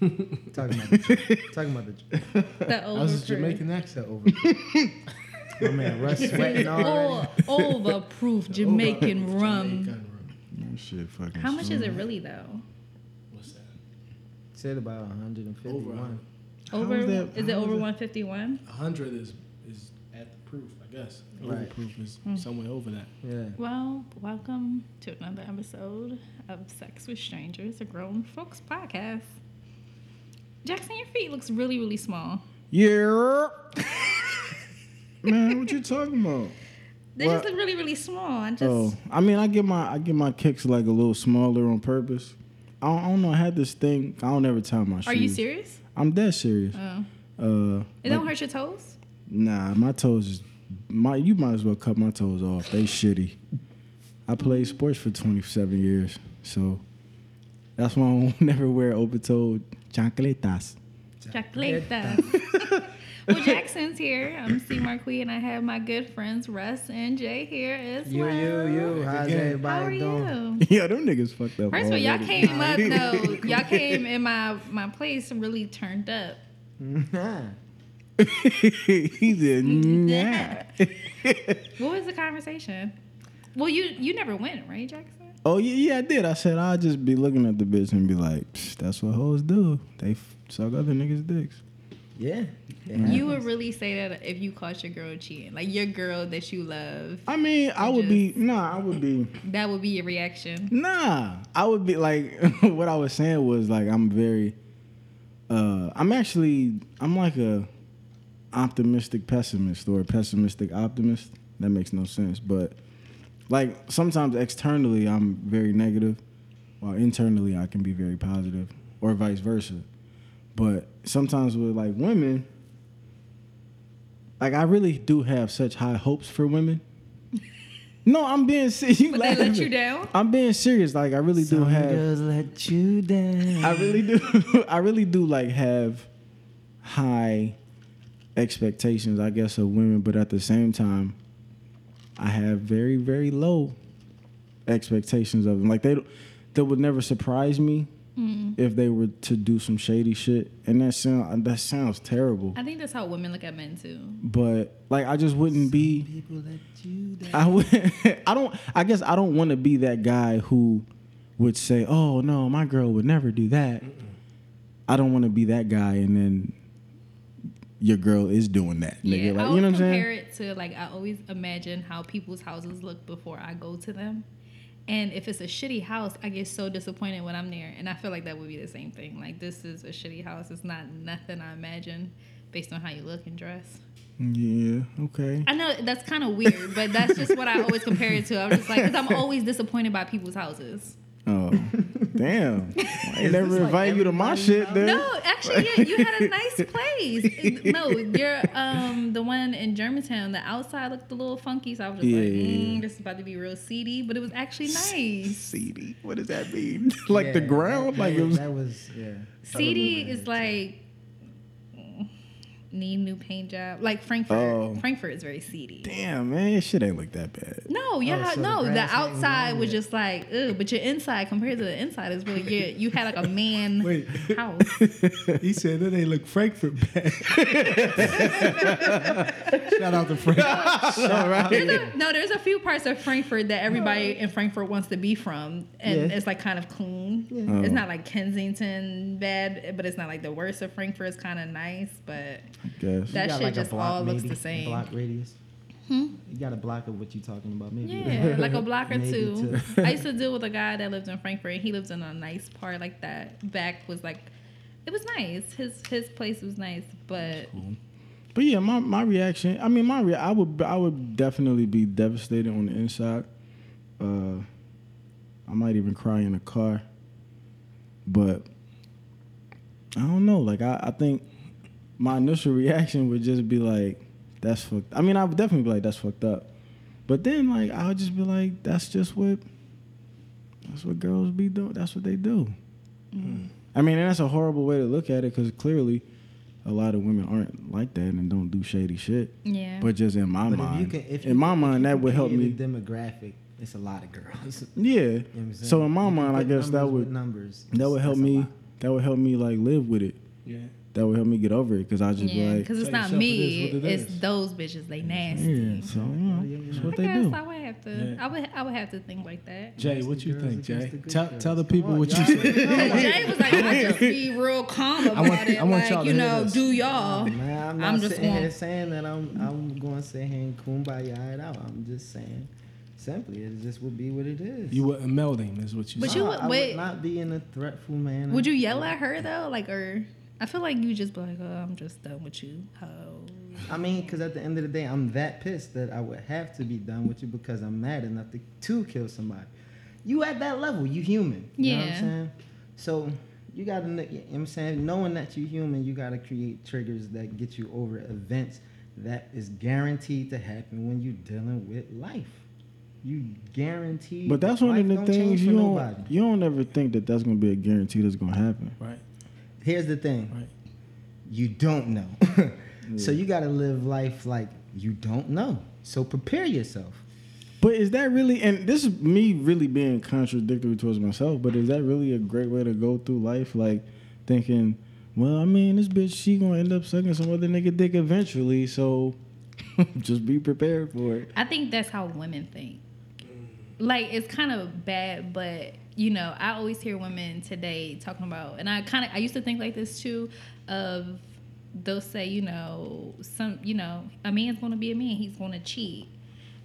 Talking about the, talking about the, The I was a. Jamaican accent. over. My man, Russ sweating already. Oh, overproof Jamaican rum. Jamaican rum. Oh, shit, fucking. How much is it really though? What's that? Said about 151. How Over is that- is it how over that- 151? A hundred is is at the proof, I guess. Right. Overproof is Hmm. somewhere over that. Yeah. Well, welcome to another episode of Sex with Strangers, a grown folks podcast. Jackson, your feet looks really, really small. Yeah. Man, what you talking about? They just look really, really small. I just Oh, I mean, I get my I get my kicks like a little smaller on purpose. I don't, I don't know. I had this thing. I don't ever tie my shoes. Are you serious? I'm dead serious. Oh. Uh, It don't hurt your toes? nah, my toes is my. You might as well cut my toes off. They shitty. I played sports for 27 years, so that's why I won't never wear open toed chancletas. Chocolate. well, Jackson's here. I'm Cii Marqui, and I have my good friends Russ and Jay here as You, well. you, you. How's Again. everybody How are doing? you? yeah, them niggas fucked up. First of all, y'all came up. No, y'all came in my my place and really turned up. Nah. he did. Nah. What was the conversation? Well, you you never went, right, Jackson? Oh yeah, yeah, I did. I said I'd just be looking at the bitch and be like, "Psh, "That's what hoes do. They f- suck other niggas' dicks." Yeah. it You would really say that if you caught your girl cheating, like your girl that you love, I mean, I would be nah. I would be that would be your reaction. nah. I would be like what I was saying was like I'm very. Uh, I'm actually I'm like a optimistic pessimist or a pessimistic optimist. That makes no sense, but like sometimes externally I'm very negative, while internally I can be very positive, or vice versa. But sometimes with like women, like I really do have such high hopes for women. No, I'm being serious. You But they let you down. I'm being serious. Like I really do Some have. girls let you down. I really do. I really do like have high expectations, I guess, of women, but at the same time, I have very, very low expectations of them. Like they, that would never surprise me if they were to do some shady shit, and that sound that sounds terrible. I think that's how women look at men too. But like, I just wouldn't be. People let you down. I would. I don't. I guess I don't want to be that guy who would say, "Oh no, my girl would never do that." I don't want to be that guy, and then your girl is doing that. Nigga. Yeah, like, I you know what I'm saying? compare it to like I always imagine how people's houses look before I go to them. And if it's a shitty house, I get so disappointed when I'm there. And I feel like that would be the same thing. Like this is a shitty house. It's not nothing I imagine based on how you look and dress. Yeah. Okay. I know that's kind of weird, but that's just what I always compare it to. I'm just like, because I'm always disappointed by people's houses. Oh, damn! I Is never this like invite you to my shit. house? Then No, actually, yeah, you had a nice place. No, you're um the one in Germantown. The outside looked a little funky, so I was just Yeah, like, mm, this is about to be real seedy, but it was actually nice. Seedy. What does that mean? like Yeah, the ground? That, like it was. that was yeah. Seedy is like need new paint job. Like Frankford. Oh. Frankford is very seedy. Damn, man, shit ain't look that bad. No, yeah, Oh, so no. The, grass ain't outside was just like, ugh, but your inside compared to the inside is really good. You had like a man Wait. house. he said that they look Frankford bad. Shout out to Frank. There's a, no, there's a few parts of Frankford that everybody in Frankford wants to be from, and Yeah. it's like kind of clean. Oh. It's not like Kensington bad, but it's not like the worst of Frankford. It's kind of nice, but Guess. that You got shit like a just block all looks maybe, the same. Block radius. Hmm? You got a block of what you're talking about, maybe. Yeah, like a block or two. two. I used to deal with a guy that lived in Frankford. and He lives in a nice part like that. Back was like, it was nice. His his place was nice, but But yeah, my, my reaction. I mean, my rea- I would I would definitely be devastated on the inside. Uh, I might even cry in the car. But I don't know. Like I, I think my initial reaction would just be like, "That's fucked." I mean, I would definitely be like, "That's fucked up." But then, like, I would just be like, "That's just what. That's what girls be doing. That's what they do." Mm. I mean, and that's a horrible way to look at it because clearly a lot of women aren't like that and don't do shady shit. yeah. But just in my But mind, if you can, if you in my if mind, you that would help me. The demographic, it's a lot of girls. Yeah. You know So in my You mind, I guess that would numbers. that would help me that would help me like live with it. Yeah. That would help me get over it because I just be like, because it's not me. it it's is. those bitches. They nasty. yeah, so you know, that's what I they guess do. I would have to. Yeah. I would. I would have to think like that. Jay, what you think, Jay? Tell tell the people on, what you y'all- Jay was like, I just be real calm about want- it. I want like, y'all to you know, this. do y'all. Man, I'm not I'm just sitting going- here saying that I'm I'm going to sit here and kumbaya it out. I'm just saying, simply, it just would be what it is. You wouldn't meld is what you said. But said. you No, would- I wait. would not be in a threatful manner. Would you yell at her though, like, or I feel like you just be like, oh, I'm just done with you. Ho. I mean, because at the end of the day, I'm that pissed that I would have to be done with you because I'm mad enough to, to kill somebody. You at that level, you human. You know what I'm saying? So you gotta, kn- you know what I'm saying, knowing that you're human, you gotta create triggers that get you over events that is guaranteed to happen when you're dealing with life. You guaranteed. But that's one of the things you don't nobody. you don't ever think that that's gonna be a guarantee that's gonna happen. Right, Here's the thing. right. you don't know. So you got to live life like you don't know. So prepare yourself. But is that really? And this is me really being contradictory towards myself. But is that really a great way to go through life? Like thinking, well, I mean, this bitch she gonna end up sucking some other nigga dick eventually. So just be prepared for it. I think that's how women think. Like it's kind of bad, but you know, I always hear women today talking about, and I kind of I used to think like this too. Of they'll say, you know, some, you know, a man's going to be a man, he's going to cheat.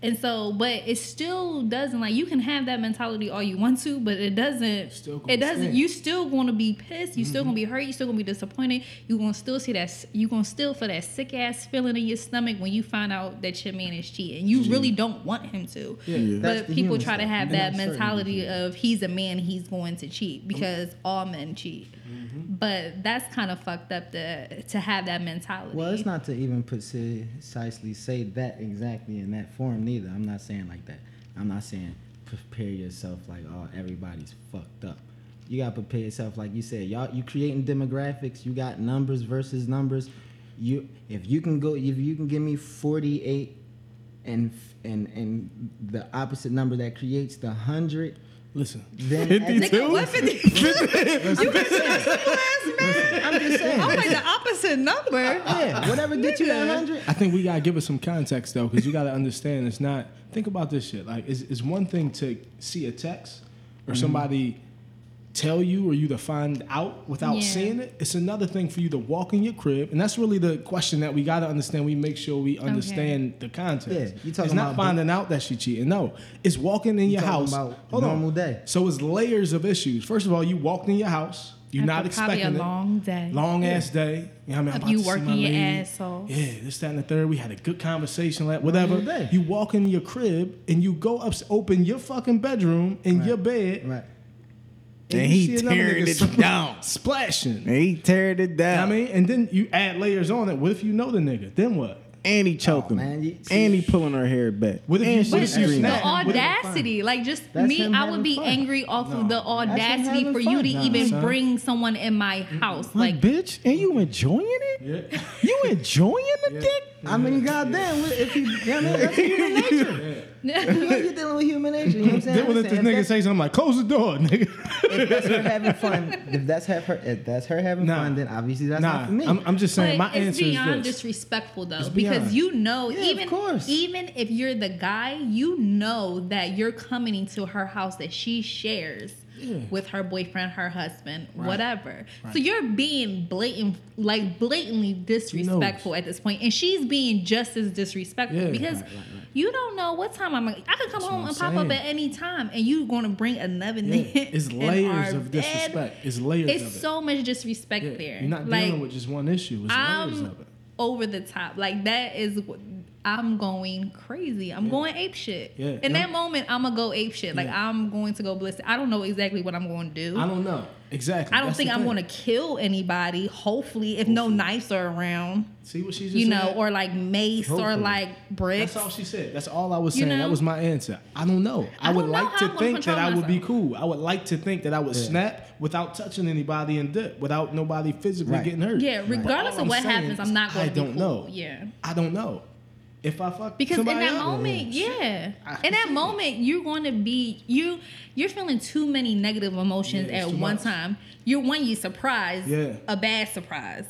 And so, but it still doesn't like you can have that mentality all you want to, but it doesn't. Still it doesn't. sting. You still going to be pissed. You still mm-hmm. going to be hurt. You still going to be disappointed. You going to still see that. You going to still feel that sick ass feeling in your stomach when you find out that your man is cheating. You really don't want him to. Yeah. Yeah. But the people try to have You that mentality people. of he's a man, he's going to cheat mm-hmm. because all men cheat. Mm-hmm. But that's kind of fucked up to to have that mentality. Well, it's not to even precisely say that exactly in that form neither. I'm not saying like that. I'm not saying prepare yourself like oh everybody's fucked up. You gotta prepare yourself like you said. Y'all you creating demographics. You got numbers versus numbers. You if you can go if you can give me 48 and and and the opposite number that creates the hundred. Listen, Then at the- Nigga, what 50? you can say last man. I'm just saying. I'm like the opposite number. Yeah, whatever gets you that hundred. I think we gotta give it some context though, because you gotta understand it's not. Think about this shit. Like, it's, it's one thing to see a text or mm-hmm. somebody tell you or you to find out without Yeah. seeing it. It's another thing for you to walk in your crib, and that's really the question that we gotta understand. We make sure we understand the context. Yeah, you talking it's not about- finding out that she cheating. No, it's walking in your talking house. about Hold normal on. day. So it's layers of issues. First of all, you walked in your house. You're not After probably expecting a it. long day. Long ass day. You know I mean? I'm about you to see working my your lady. ass. Yeah, this, that, and the third. We had a good conversation, like whatever. Normal day. You walk in your crib and you go up, open your fucking bedroom in Right. your bed, Right. And you he tearing it spl- down. splashing. And he tearing it You know down. I mean, and then you add layers on it. What if you know the nigga? Then what? And he choking Oh, man, you- and he pulling her hair back. What if and you- she what if you screaming. The snap? What if- audacity, like just That's me, I would be fun. angry off of the audacity having for you to Nah, even son. bring someone in my house. Like, Like, bitch, and you enjoying it? Yeah. You enjoying the dick? I mean, goddamn, what- if you, you know I mean, that's human nature. You're dealing with human nature. You know what I'm saying? Then what this If nigga that's- say something like, "Close the door, nigga"? If that's her having fun, if that's have her, if that's her having Nah. fun, then obviously that's nah, not for me. I'm, I'm just saying. but my it's answer beyond is this. disrespectful though, It's because beyond. you know, Yeah, even course. even if you're the guy, you know that you're coming into her house that she shares. Yeah. With her boyfriend, her husband, whatever. Right. So you're being blatant, like blatantly disrespectful at this point, and she's being just as disrespectful Yeah. because Right, right, you don't know what time I'm. I could come home and pop up at any time, and you're going to bring another Yeah. It's layers of bed. disrespect. It's layers It's of it. so much disrespect there. You're not like, dealing with just one issue. It's layers I'm of it. over the top. Like that is what I'm going crazy. I'm going ape shit. Yeah. In that moment, I'm gonna go ape shit. Like Yeah. I'm going to go ballistic. I don't know exactly what I'm going to do. I don't know exactly. I don't That's think I'm going to kill anybody. Hopefully, if no knives are around, see what she's just you know, said? or like mace or like bricks. That's all she said. That's all I was You saying. know? that was my answer. I don't know. I, I would know like to I'm think that I would be cool. I would like to think that I would snap without touching anybody and dip, without nobody physically Right. getting hurt. Yeah, regardless all of what happens, I'm not going I don't cool. know. Yeah. I don't know. If I fuck Because in that up, moment, yeah, I in that moment, you're going to be you. You're feeling too many negative emotions Yeah, at one much. time. You're one, you surprised, Yeah. a bad surprise.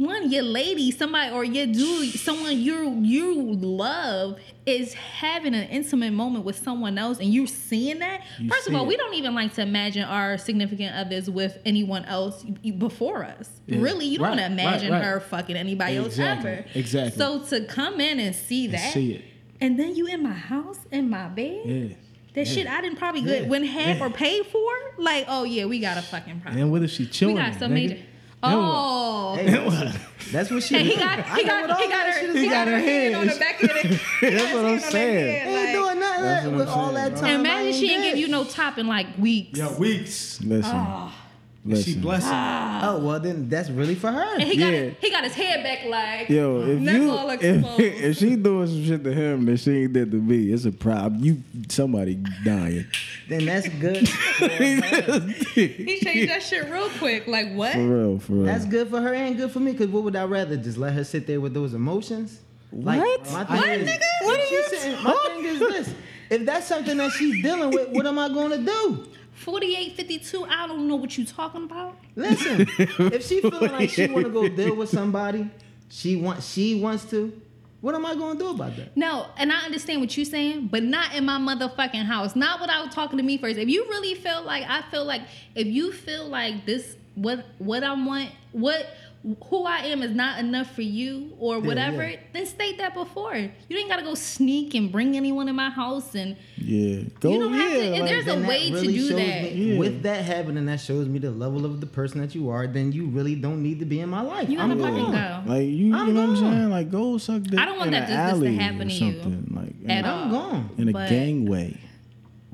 One, your lady, somebody, or your dude, someone you you love is having an intimate moment with someone else, and you're seeing that. You First of all, it. we don't even like to imagine our significant others with anyone else before us. Yeah. Really, you don't Right, want to imagine right. her fucking anybody Exactly, else ever. exactly. So to come in and see And that, see it. and then you in my house, in my bed. Yeah. That yeah. shit I didn't probably good Yeah, win half yeah. or paid for. Like, oh yeah, we got a fucking problem. And what if she we chilling? got some major. Then what? Oh, Hey, listen, that's what she. and he got he got he got her shit he got her hand on the back of it. That's what I'm hand on that saying. bed, Ain't like- doing none of That's that what with all saying, that bro. time. Imagine she ain't didn't give you no top in like weeks. Yeah, weeks. Listen, Oh. And she listen. blessing. Ah. Oh well, then that's really for her. And he got Yeah. he got his head back like Yo, if neck you all if, exposed. if she doing some shit to him that she ain't did to me, it's a problem. You somebody dying. Then that's good. for her. he changed that shit real quick. Like what? For real, for real. That's good for her and good for me. Cause what would I rather just let her sit there with those emotions? Like, What? My thing What, is, nigga? What are she's you sitting- My thing is this: if that's something that she's dealing with, what am I going to do? 48, 52, I don't know what you talking about. Listen, if she feeling like she want to go deal with somebody, she want she wants to. What am I going to do about that? No, and I understand what you're saying, but not in my motherfucking house. Not without talking to me first. If you really feel like I feel like if you feel like this what what I want, what who I am is not enough for you or whatever, yeah. then state that before. You ain't gotta go sneak and bring anyone in my house and yeah. Go, You don't have to- yeah, and like- there's a Then that way to do that. me- Yeah. With that happening, that shows me the level of the person that you are. Then you really don't need to be in my life. You gotta I'm fucking gone. go. Like you, I'm you know what I'm gone. saying? Like go suck dick I don't want in that an this- this to happen to you Like in, at a- I'm gone. in a But- gangway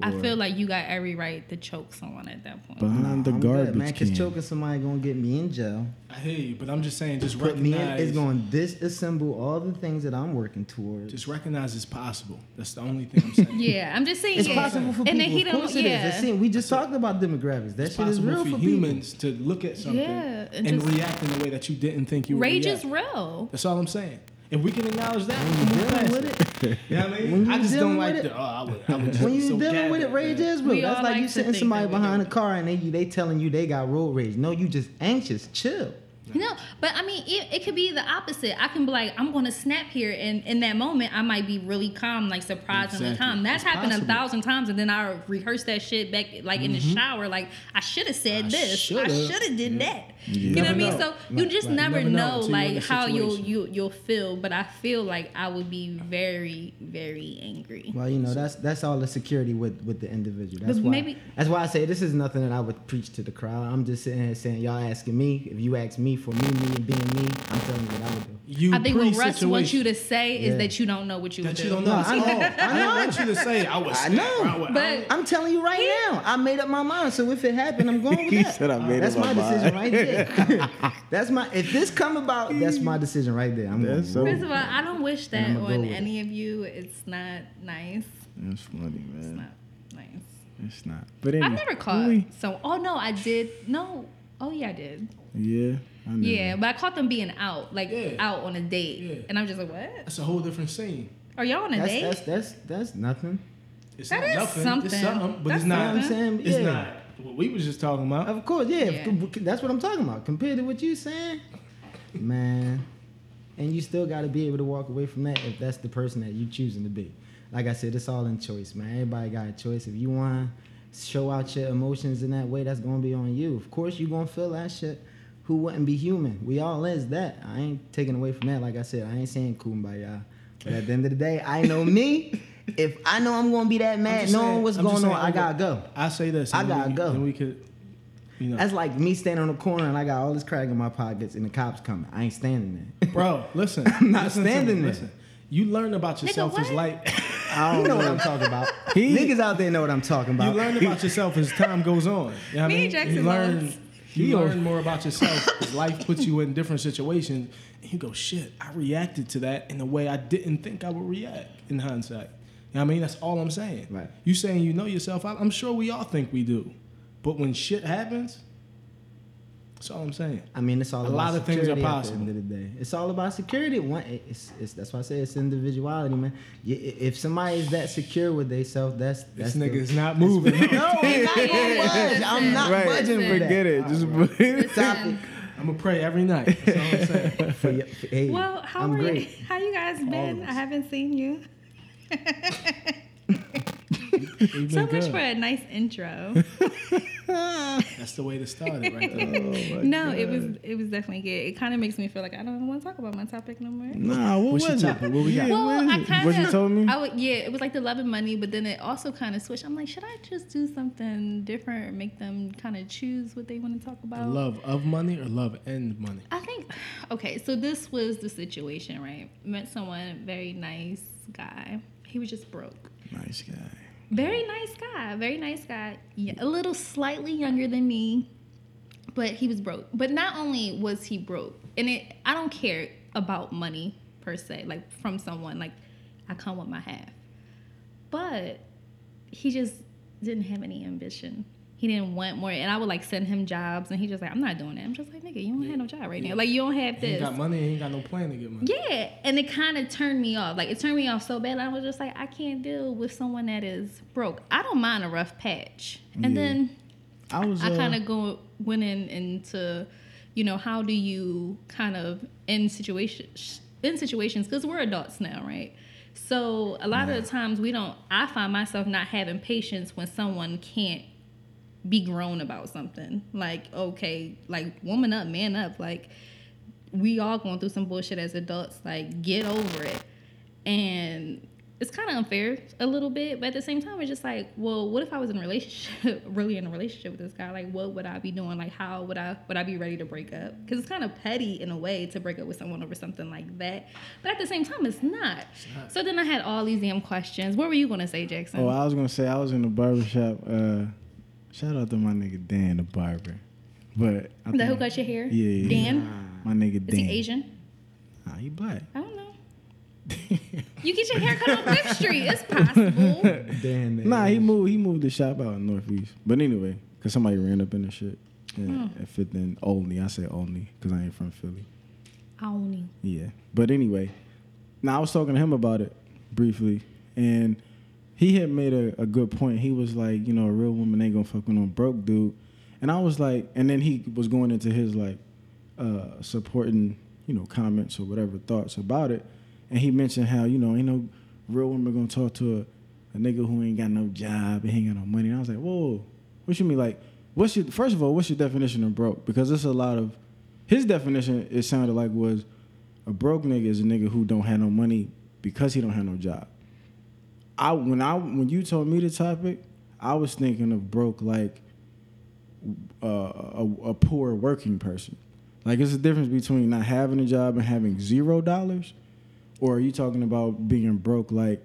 I feel like you got every right to choke someone at that point. behind the I'm garbage good, man. Because can. choking somebody gonna get me in jail. I hear you, but I'm just saying, just Put me in. recognize. It's going to disassemble all the things that I'm working towards. Just recognize it's possible. That's the only thing I'm saying. Yeah, I'm just saying. It's yeah. possible for In the people. heat Of of- course it is. yeah. It's seen- we just talked about demographics. That It's shit is possible real for, for, humans to look at something Yeah, and and, just- react in a way that you didn't think you would Rage react. is real. That's all I'm saying. If we can acknowledge that, we When can you move dealing past with it. You know what I mean? When you I just dealing don't like with the. it- Oh, I would. I would just When be you so dealing with it, gathered, rage man. is real. We That's all like like you to sitting think somebody that we behind a do. car and they they telling you they got road rage. No, you just anxious. Chill. No, but I mean, it, it could be the opposite. I can be like, I'm going to snap here, and in that moment, I might be really calm, like surprisingly Exactly. calm. That's It's happened possible. a thousand times, and then I rehearse that shit back, like in the mm-hmm. shower. Like I should have said I this. I shoulda. should have did that. You Never know what I mean? know. So you just right. never, Never know know, until you're in like how you'll you you'll feel. But I feel like I would be very very angry. Well, you know that's that's all the security with with the individual. That's But why. maybe- that's why I say this is nothing that I would preach to the crowd. I'm just sitting here saying y'all asking me. If you ask me for me, me and being me, I'm telling you what I would do. You I think what Russ pre-situation. wants you to say is Yeah. that you don't know what you would that do. you don't know. I know. I I know. don't want you to say I was. I know. I would- But- I'm telling you right now. I made up my mind. So if it happened, I'm going with He that. said I made that's up my my decision right there. that's my. If this come about, that's my decision right there. I'm That's so- going. First of all, I don't wish that on any of you. It's not nice. That's funny, man. It's not nice. It's not. But anyway, I've never caught really? so. Oh no, I did. No. Oh yeah, I did. Yeah, I never. Yeah, but I caught them being out, like Yeah. out on a date, Yeah. and I'm just like, what? That's a whole different scene. Are y'all on a That's, date? that's that's that's nothing. It's That not is nothing. something. It's something, but That's it's not. You know what I'm saying? It's Yeah. not what we was just talking about. Of course, yeah. Yeah. That's what I'm talking about. Compared to what you're saying, man. And you still got to be able to walk away from that if that's the person that you're choosing to be. Like I said, it's all in choice, man. Everybody got a choice. If you want to show out your emotions in that way, that's gonna be on you. Of course, you gonna feel that shit. Who wouldn't be human? We all is that. I ain't taking away from that. Like I said, I ain't saying kumbaya. But at the end of the day, I know me. If I know I'm gonna be that mad, just knowing saying- what's I'm just going on, saying I gotta go. I say this. I gotta we- go. Then we could, you know, That's like me standing on the corner and I got all this crack in my pockets and the cops coming. I ain't standing there. bro. Listen, I'm not listen standing there. Listen, you learn about yourself as what? light. I don't know what I'm talking about. He- Niggas out there know what I'm talking about. you learn about yourself as time goes on. You know what I Me mean? and Jackson you learn. You learn more about yourself life puts you in different situations, and you go, "Shit, I reacted to that in a way I didn't think I would react." In hindsight, you know what I mean? That's all I'm saying. Right. You saying you know yourself? I- I'm sure we all think we do, but when shit happens, That's all I'm saying. I mean, it's all A about lot of things are security At possible. the end of the day, it's all about security. One, it's, it's that's why I say it's individuality, man. You, if somebody is that secure with themselves, that's that's the- nigga is not moving. No, I'm not budge. I'm not right, budging for that. forget it. Just put it. I'm gonna pray every night. That's all I'm saying. for your, for- hey, Well, how I'm are great. you? How you guys been? I haven't seen you. You've So been much for a nice intro. That's the way to start it right there. Oh, no, it was it was definitely good. It kind of makes me feel like I don't want to talk about my topic no more. Nah, what What's your was it? topic? What we got? Yeah, Well, what is I kind What you told me? I would, yeah, it was like the love and money, but then it also kind of switched. I'm like, should I just do something different or make them kind of choose what they want to talk about? Love of money or love and money? I think okay, so this was the situation, right? Met someone, very nice guy. He was just broke. Nice guy. Very nice guy, very nice guy. Yeah, a little slightly younger than me, but he was broke. But not only was he broke, and it I don't care about money per se, like from someone. Like I come with my half. But he just didn't have any ambition. He didn't want more. And I would like send him jobs and he just like, I'm not doing that. I'm just like, nigga, you don't have no job right now. Like you don't have He this. ain't got money. He ain't got no plan to get money. Yeah, and it kind of turned me off. Like it turned me off so bad. I was just like, I can't deal with someone that is broke. I don't mind a rough patch. And Yeah. then I was. I uh, kind of go went in into, you know, how do you kind of in situations in situations because we're adults now, right? So a lot of the times we don't. I find myself not having patience when someone can't be grown about something. Like okay, like woman up, man up. Like we all going through some bullshit as adults. Like get over it. And it's kind of unfair a little bit, but at the same time, it's just like, well, what if I was in a relationship, really in a relationship with this guy? Like, what would I be doing? Like, how would I would I be ready to break up? Because it's kind of petty in a way to break up with someone over something like that. But at the same time, it's not. So then I had all these damn questions. What were you gonna say, Jackson? Oh, I was gonna say I was in the barbershop. Uh, shout out to my nigga Dan, the barber. But I the who think- cut your hair? Yeah, yeah, yeah. Dan. My nigga Is Dan. he Asian? Nah, he black. I don't know. You get your hair cut on Fifth Street. It's possible. Dan. Nah, he moved. He moved the shop out in Northeast. But anyway, cause somebody ran up in the shit. Yeah, Hmm. it fit in only. I say only, cause I ain't from Philly. I don't. Yeah. But anyway, now I was talking to him about it briefly, and he had made a, a good point. He was like, you know, a real woman ain't gonna fuck with no broke dude. And I was like, and then he was going into his like uh, supporting, you know, comments or whatever thoughts about it. And he mentioned how, you know, ain't no real woman gonna talk to a, a nigga who ain't got no job and ain't got no money. And I was like, whoa, what you mean? Like, what's your first of all, what's your definition of broke? Because it's a lot of his definition. It sounded like was a broke nigga is a nigga who don't have no money because he don't have no job. I when I when you told me the topic, I was thinking of broke like uh, a, a poor working person. Like it's a difference between not having a job and having zero dollars, or are you talking about being broke like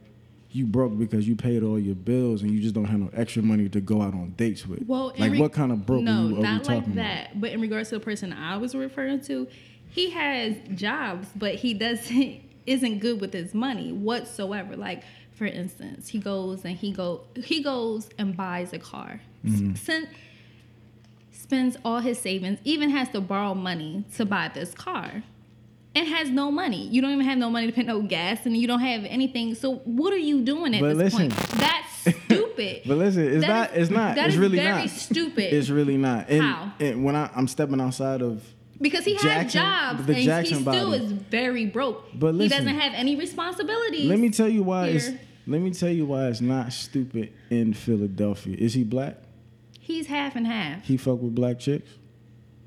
you broke because you paid all your bills and you just don't have no extra money to go out on dates with? Well, like re- what kind of broke No, are, you, not like about? that. But in regards to the person I was referring to, he has jobs, but he doesn't isn't good with his money whatsoever. Like for instance, he goes and he go he goes and buys a car. Mm-hmm. Send, spends all his savings, even has to borrow money to buy this car. And has no money. You don't even have no money to pay no gas, and you don't have anything. So what are you doing at But this listen. point? That's stupid. But listen, it's That not. is- it's not. that it's is really very not. stupid. It's really not. And, How? and when I, I'm stepping outside of Because he has jobs the and Jackson he still body. is very broke. But he doesn't have any responsibilities. Let me tell you why it's. Let me tell you why it's not stupid in Philadelphia. Is he black? He's half and half. He fuck with black chicks.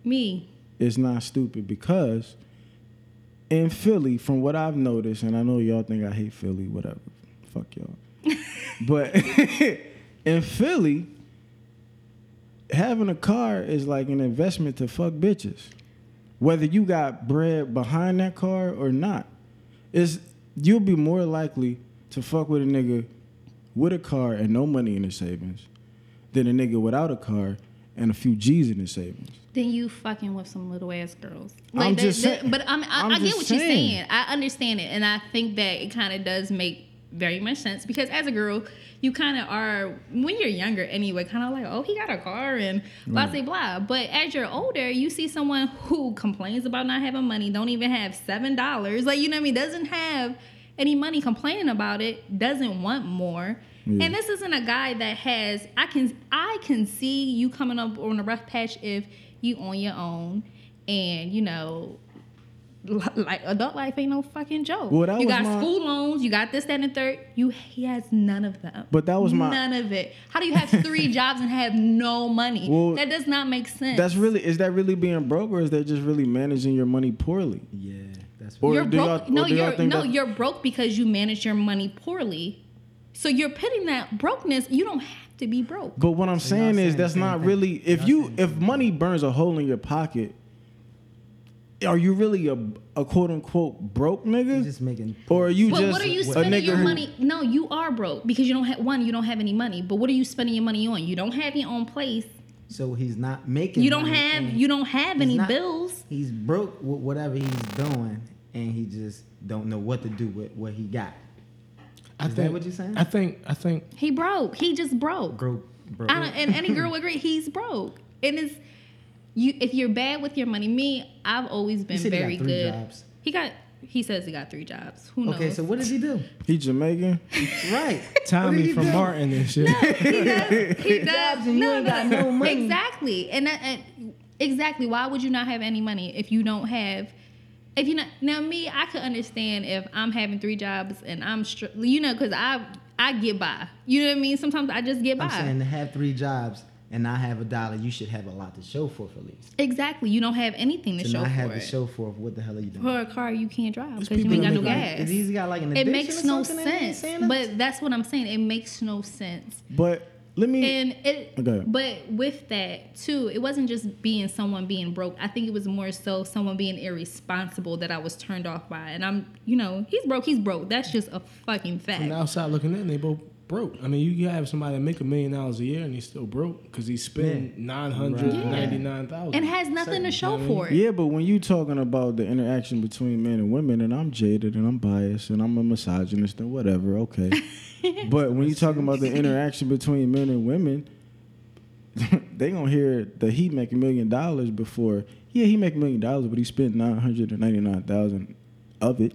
Me. It's not stupid because in Philly, from what I've noticed, and I know y'all think I hate Philly, whatever. Fuck y'all. but in Philly, having a car is like an investment to fuck bitches. Whether you got bread behind that car or not. Is you'll be more likely to fuck with a nigga with a car and no money in his savings than a nigga without a car and a few G's in his savings. Then you fucking with some little ass girls. I'm that- just that- saying- But I'm, I, I'm I get just what you're saying. I understand it, and I think that it kind of does make very much sense because as a girl, you kind of are when you're younger anyway, kind of like, oh, he got a car and blah blah blah. But as you're older, you see someone who complains about not having money, don't even have seven dollars, like you know what I mean, doesn't have any money, complaining about it, doesn't want more. Yeah. And this isn't a guy that has. I can I can see you coming up on a rough patch if you on your own, and you know like adult life ain't no fucking joke. Well, that you was got my- school loans, you got this, that, and the third. You he has none of them. But that was my- none of it. How do you have three jobs and have no money? Well, that does not make sense. That's really is that really being broke or is that just really managing your money poorly? Yeah, that's Or you're do y'all- broke. no, y'all you're no, that- you're broke because you manage your money poorly. So you're putting that brokenness. You don't have to be broke. But what I'm So y'all saying is that's not thing. really if Y'all you if money burns a hole in your pocket, are you really a, a quote unquote broke You're nigga? just making. Or are you But just what are you a spending nigga your who- money? No, you are broke because you don't have one. You don't have any money. But what are you spending your money on? You don't have your own place. So he's not making. You don't money have. You don't have any not- bills. He's broke with whatever he's doing, and he just don't know what to do with what he got. I Is that what you're saying? I think. I think. He broke. He just broke. Broke, broke. I don't, and any girl would agree. He's broke. And it's you. If you're bad with your money, me, I've always been said he got very three good. jobs. He got. He says he got three jobs. Who knows? okay, so what does he do? He Jamaican? Right. Tommy from do? Martin and shit. No, he does. He does. jobs and you no, ain't no, got no money. Exactly, and, that, and exactly. Why would you not have any money if you don't have? If you know now me, I could understand if I'm having three jobs and I'm str- you know because I I get by. You know what I mean? Sometimes I just get by. I'm saying to have three jobs and not have a dollar, you should have a lot to show for for at least. exactly. You don't have anything to To show not for have it. to show for what the hell are you doing? for a car you can't drive because you people ain't got no make gas. If he's got like an it addiction makes or no something that he's sense. But that's what I'm saying. It makes no sense. But let me And it, oh, Okay. but with that too, it wasn't just being someone being broke. I think it was more so someone being irresponsible that I was turned off by. And I'm, you know, he's broke. He's broke. That's just a fucking fact. From the outside looking in, they both broke. I mean, you can have somebody that make a million dollars a year and he's still broke because he's spending Yeah. nine hundred ninety nine thousand. and has nothing to show for it. Yeah, but when you talking about the interaction between men and women, and I'm jaded and I'm biased and I'm a misogynist and whatever, okay. but when you talking about the interaction between men and women, they gonna hear that he make a million dollars before. Yeah, he make a million dollars, but he spent nine hundred and ninety nine thousand of it.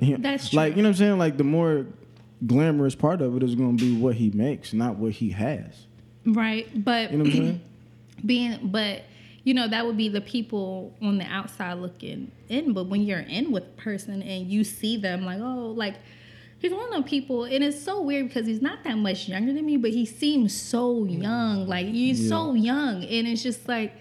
Yeah. That's like you know what I'm saying. Like the more glamorous part of it is gonna be what he makes, not what he has. Right. But You know what I'm saying? being but you know that would be the people on the outside looking in but when you're in with a person and you see them like oh like he's one of the people and it's so weird because he's not that much younger than me but he seems so young like he's so young and it's just like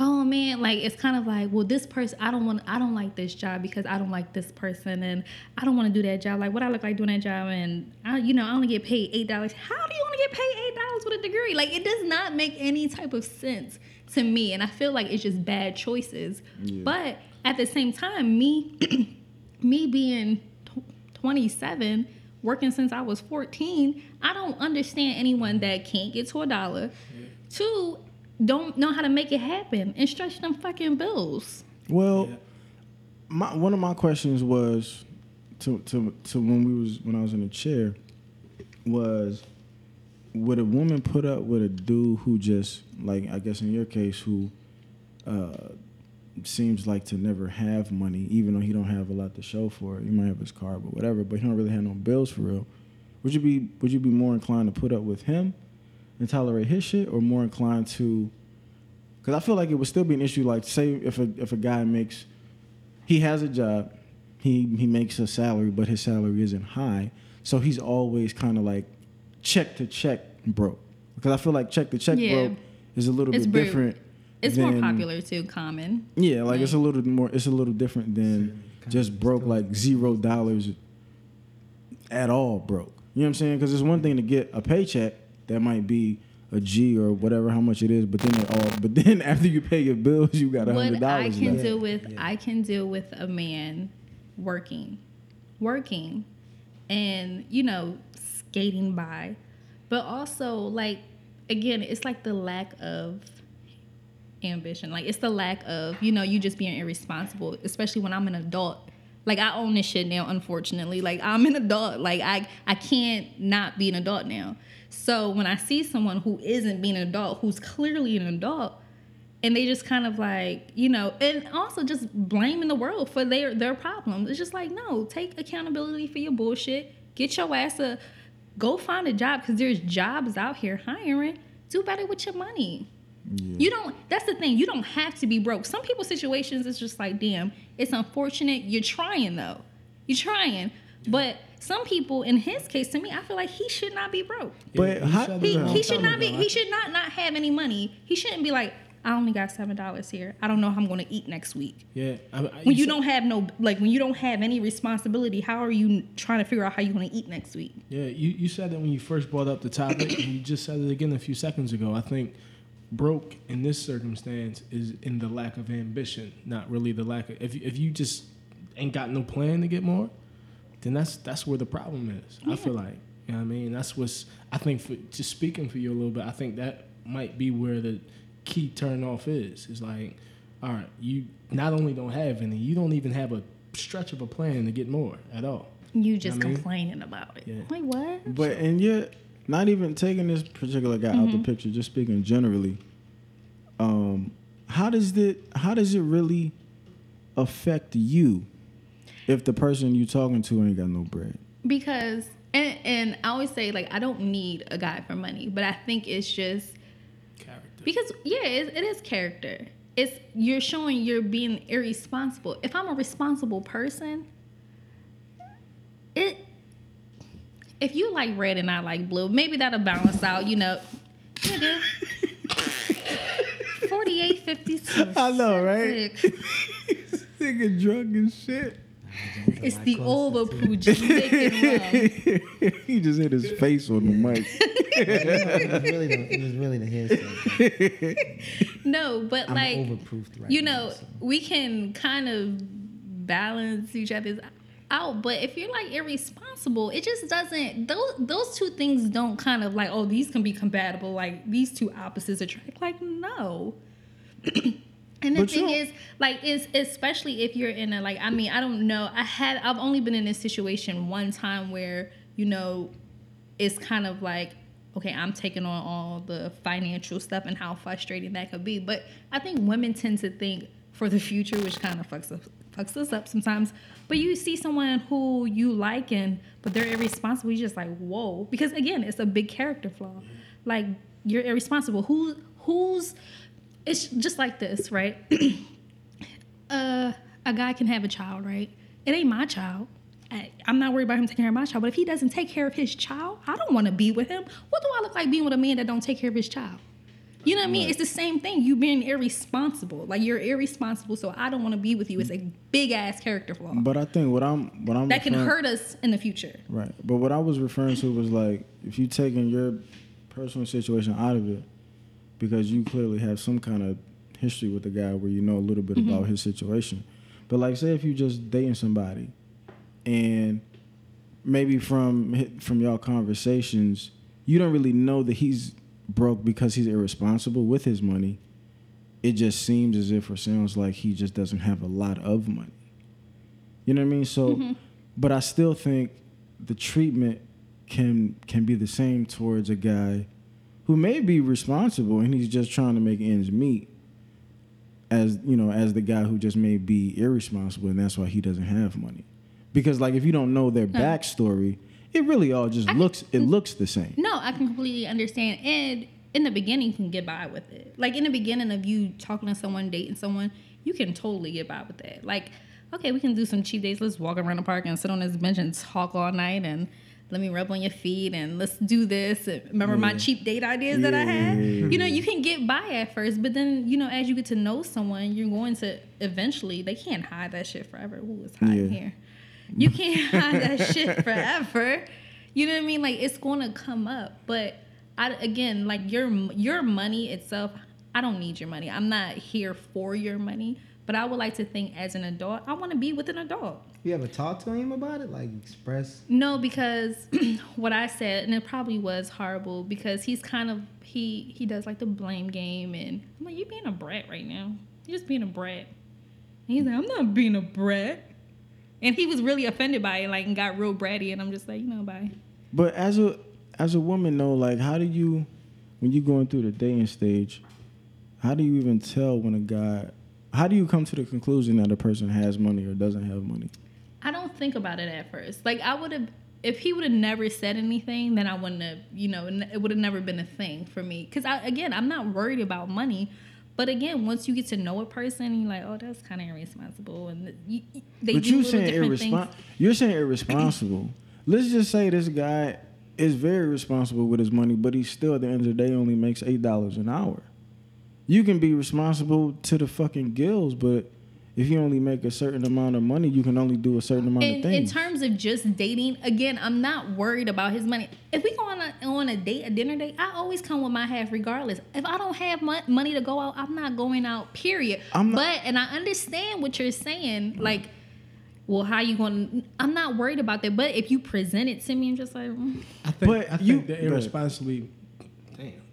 oh man like it's kind of like well this person i don't want i don't like this job because i don't like this person and i don't want to do that job. Like what i look like doing that job and i you know i only get paid eight dollars. How do you only get paid eight dollars with a degree? Like it does not make any type of sense to me and i feel like it's just bad choices. But at the same time me me being tw 27 working since i was 14 i don't understand anyone that can't get to a dollar. Two don't know how to make it happen and stretch them fucking bills Well, my one of my questions was to to to when we was when I was in the chair was would a woman put up with a dude who just like I guess in your case who uh, seems like to never have money even though he don't have a lot to show for it. He might have his car but whatever, but he don't really have no bills for real. Would you be would you be more inclined to put up with him and tolerate his shit or more inclined to because I feel like it would still be an issue. Like, say if a if a guy makes, he has a job, he he makes a salary, but his salary isn't high, so he's always kind of like check to check broke. Because I feel like check to check Yeah. broke is a little It's bit very- different. it's more popular too common Yeah, like it's a little more. It's a little different than just broke, like zero dollars at all broke. You know what I'm saying? Because it's one thing to get a paycheck that might be a G or whatever how much it is, but then it all. But then after you pay your bills, you got a hundred what I can left. deal with, I can deal with a man working, working, and you know, skating by, but also like again, it's like the lack of ambition. Like it's the lack of you know you just being irresponsible, especially when I'm an adult. Like I own this shit now, unfortunately. Like I'm an adult. Like I I can't not be an adult now. So when I see someone who isn't being an adult, who's clearly an adult, and they just kind of like, you know, and also just blaming the world for their their problems. It's just like, no, take accountability for your bullshit. Get your ass a go find a job because there's jobs out here hiring. Do better with your money. You don't. That's the thing. You don't have to be broke. Some people's situations it's just like, damn, it's unfortunate. You're trying though. You're trying, but some people, in his case, to me, I feel like he should not be broke. But you how- He, it a long he should not be. He should not not have any money. He shouldn't be like, I only got seven dollars here. I don't know how I'm going to eat next week. Yeah. I, I, When you said- don't have no like when you don't have any responsibility, how are you trying to figure out how you're going to eat next week? Yeah, you, you said that when you first brought up the topic, and you just said it again a few seconds ago. I think broke in this circumstance is in the lack of ambition, not really the lack of. If if you just ain't got no plan to get more, then that's that's where the problem is. I feel like you know what I mean. That's what's I think for just speaking for you a little bit. I think that might be where the key turn off is. It's like, all right, you not only don't have any, you don't even have a stretch of a plan to get more at all. You just I mean- complaining about it. Yeah. Like what? But and yet, not even taking this particular guy out the picture, just speaking generally. Um, how does it? How does it really affect you if the person you're talking to ain't got no bread? because and, and I always say like I don't need a guy for money, but I think it's just Character. because yeah, it, it is character. It's you're showing you're being irresponsible. If I'm a responsible person, it if you like red and I like blue, maybe that'll balance out. You know, nigga. Forty-eight fifty-two. I know, right? Six. Nigga drunk as shit. It's the overproof Jamaican he just hit his face on the mic. it was really the, it was really the hairstyle. No, but I'm like overproofed right you now, know, so. we can kind of balance each other's out. But if you're like irresponsible, it just doesn't. Those those two things don't kind of like oh these can be compatible. Like these two opposites attract. Like no. And the But thing is, like, is especially if you're in a like, I mean, I don't know. I had, I've only been in this situation one time where you know, it's kind of like, okay, I'm taking on all the financial stuff and how frustrating that could be. But I think women tend to think for the future, which kind of fucks us fucks us up sometimes. But you see someone who you like and but they're irresponsible, you're just like, whoa. Because again, it's a big character flaw. Like you're irresponsible. Who who's it's just like this, right? uh, a guy can have a child, right? It ain't my child. I, I'm not worried about him taking care of my child. But if he doesn't take care of his child, I don't want to be with him. What do I look like being with a man that don't take care of his child? You know what I mean? It's the same thing. You being irresponsible. Like you're irresponsible, so I don't want to be with you. It's a big ass character flaw But I think what I'm what I'm that can hurt us in the future. Right. But what I was referring to was like if you taking your personal situation out of it because you clearly have some kind of history with the guy where you know a little bit mm-hmm. about his situation. But like say if you just dating somebody and maybe from from y'all conversations you don't really know that he's broke because he's irresponsible with his money. It just seems as if or sounds like he just doesn't have a lot of money. You know what I mean? So, mm-hmm. but I still think the treatment can can be the same towards a guy who may be responsible and he's just trying to make ends meet, as you know, as the guy who just may be irresponsible and that's why he doesn't have money. Because like if you don't know their hmm. backstory, it really all just looks it mm-hmm. looks the same. No, I can completely understand. And in the beginning, you can get by with it. Like in the beginning of you talking to someone, dating someone, you can totally get by with that. Like, okay, we can do some cheap dates. Let's walk around the park and sit on this bench and talk all night and let me rub on your feet and let's do this. Remember my cheap date ideas that I had? You know, you can get by at first, but then, you know, as you get to know someone, you're going to eventually, they can't hide that shit forever. Ooh, it's hot in here. You can't hide that shit forever. You know what I mean? Like it's going to come up, but I again, like your your money itself, I don't need your money. I'm not here for your money, but I would like to think as an adult, I want to be with an adult. You ever talk to him about it? Like express? No, because what I said, and it probably was horrible because he's kind of he he does like the blame game, and I'm like, you're being a brat right now. You're just being a brat. And he's like, I'm not being a brat. And he was really offended by it, like, and got real bratty. And I'm just like, you know, bye. But as a as a woman though, like how do you when you're going through the dating stage, how do you even tell when a guy how do you come to the conclusion that a person has money or doesn't have money? I don't think about it at first. Like I would have, if he would have never said anything, then I wouldn't have, you know, it would have never been a thing for me. Because I, again, I'm not worried about money. But again, once you get to know a person, you're like, oh, that's kind of irresponsible, and you, they but do you saying different irresponsible. You're saying irresponsible. Let's just say this guy is very responsible with his money, but he still at the end of the day only makes eight dollars an hour. You can be responsible to the fucking gills, but if you only make a certain amount of money, you can only do a certain amount In, of things. in terms of just dating, again, I'm not worried about his money. If we go on a, on a date, a dinner date, I always come with my half regardless. If I don't have mon- money to go out, I'm not going out, period. I'm not- but, and I understand what you're saying, like, well, how you going to, I'm not worried about that. But if you present it to me, I'm just like, mm. I think, But I think you- the go irresponsibly, damn,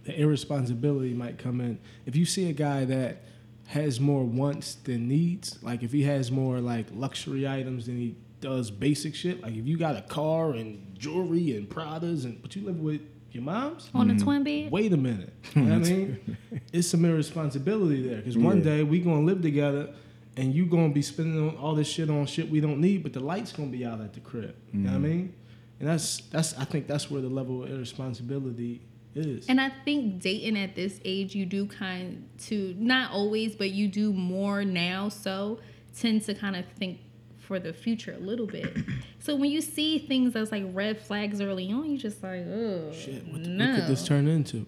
the irresponsibility might come in. If you see a guy that has more wants than needs, like if he has more like luxury items than he does basic shit, like if you got a car and jewelry and Pradas, and but you live with your mom's, on Mm-hmm. a twin bed. wait a minute. You know what I mean? It's some irresponsibility there because one Yeah. day we gonna live together and you gonna be spending all this shit on shit we don't need, but the lights gonna be out at the crib. You know what I Mm-hmm. mean? And that's that's I think that's where the level of irresponsibility is. And I think dating at this age, you do kind to not always, but you do more now. So tend to kind of think for the future a little bit. So when you see things that's like red flags early on, you just like, oh shit, what, the- no. what could this turn into?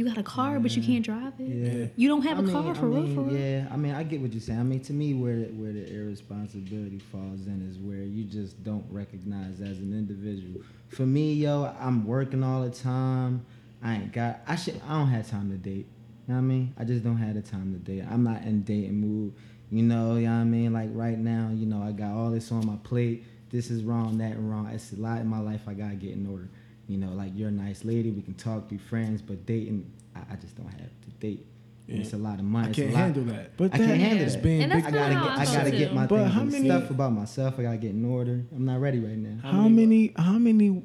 you got a car, but you mm. can't drive it. Yeah. You don't have I a mean- car I for real, for real. Yeah, I mean, I get what you're saying. I mean, to me, where the, where the irresponsibility falls in is where you just don't recognize as an individual. For me, yo, I'm working all the time. I ain't got. I should. I don't have time to date. You know what I mean? I just don't have the time to date. I'm not in dating mood. You know, you know what I mean? Like right now, you know, I got all this on my plate. This is wrong, that wrong. It's a lot in my life I gotta get in order. You know, like you're a nice lady, we can talk, be friends, but dating, I, I just don't have to date. And It's a lot of money. I It's can't lot- handle that. But I that- can't handle It's that. being And big. I gotta get. I I gotta get my But things how and many- stuff about myself. I gotta get in order. I'm not ready right now. How many? How many?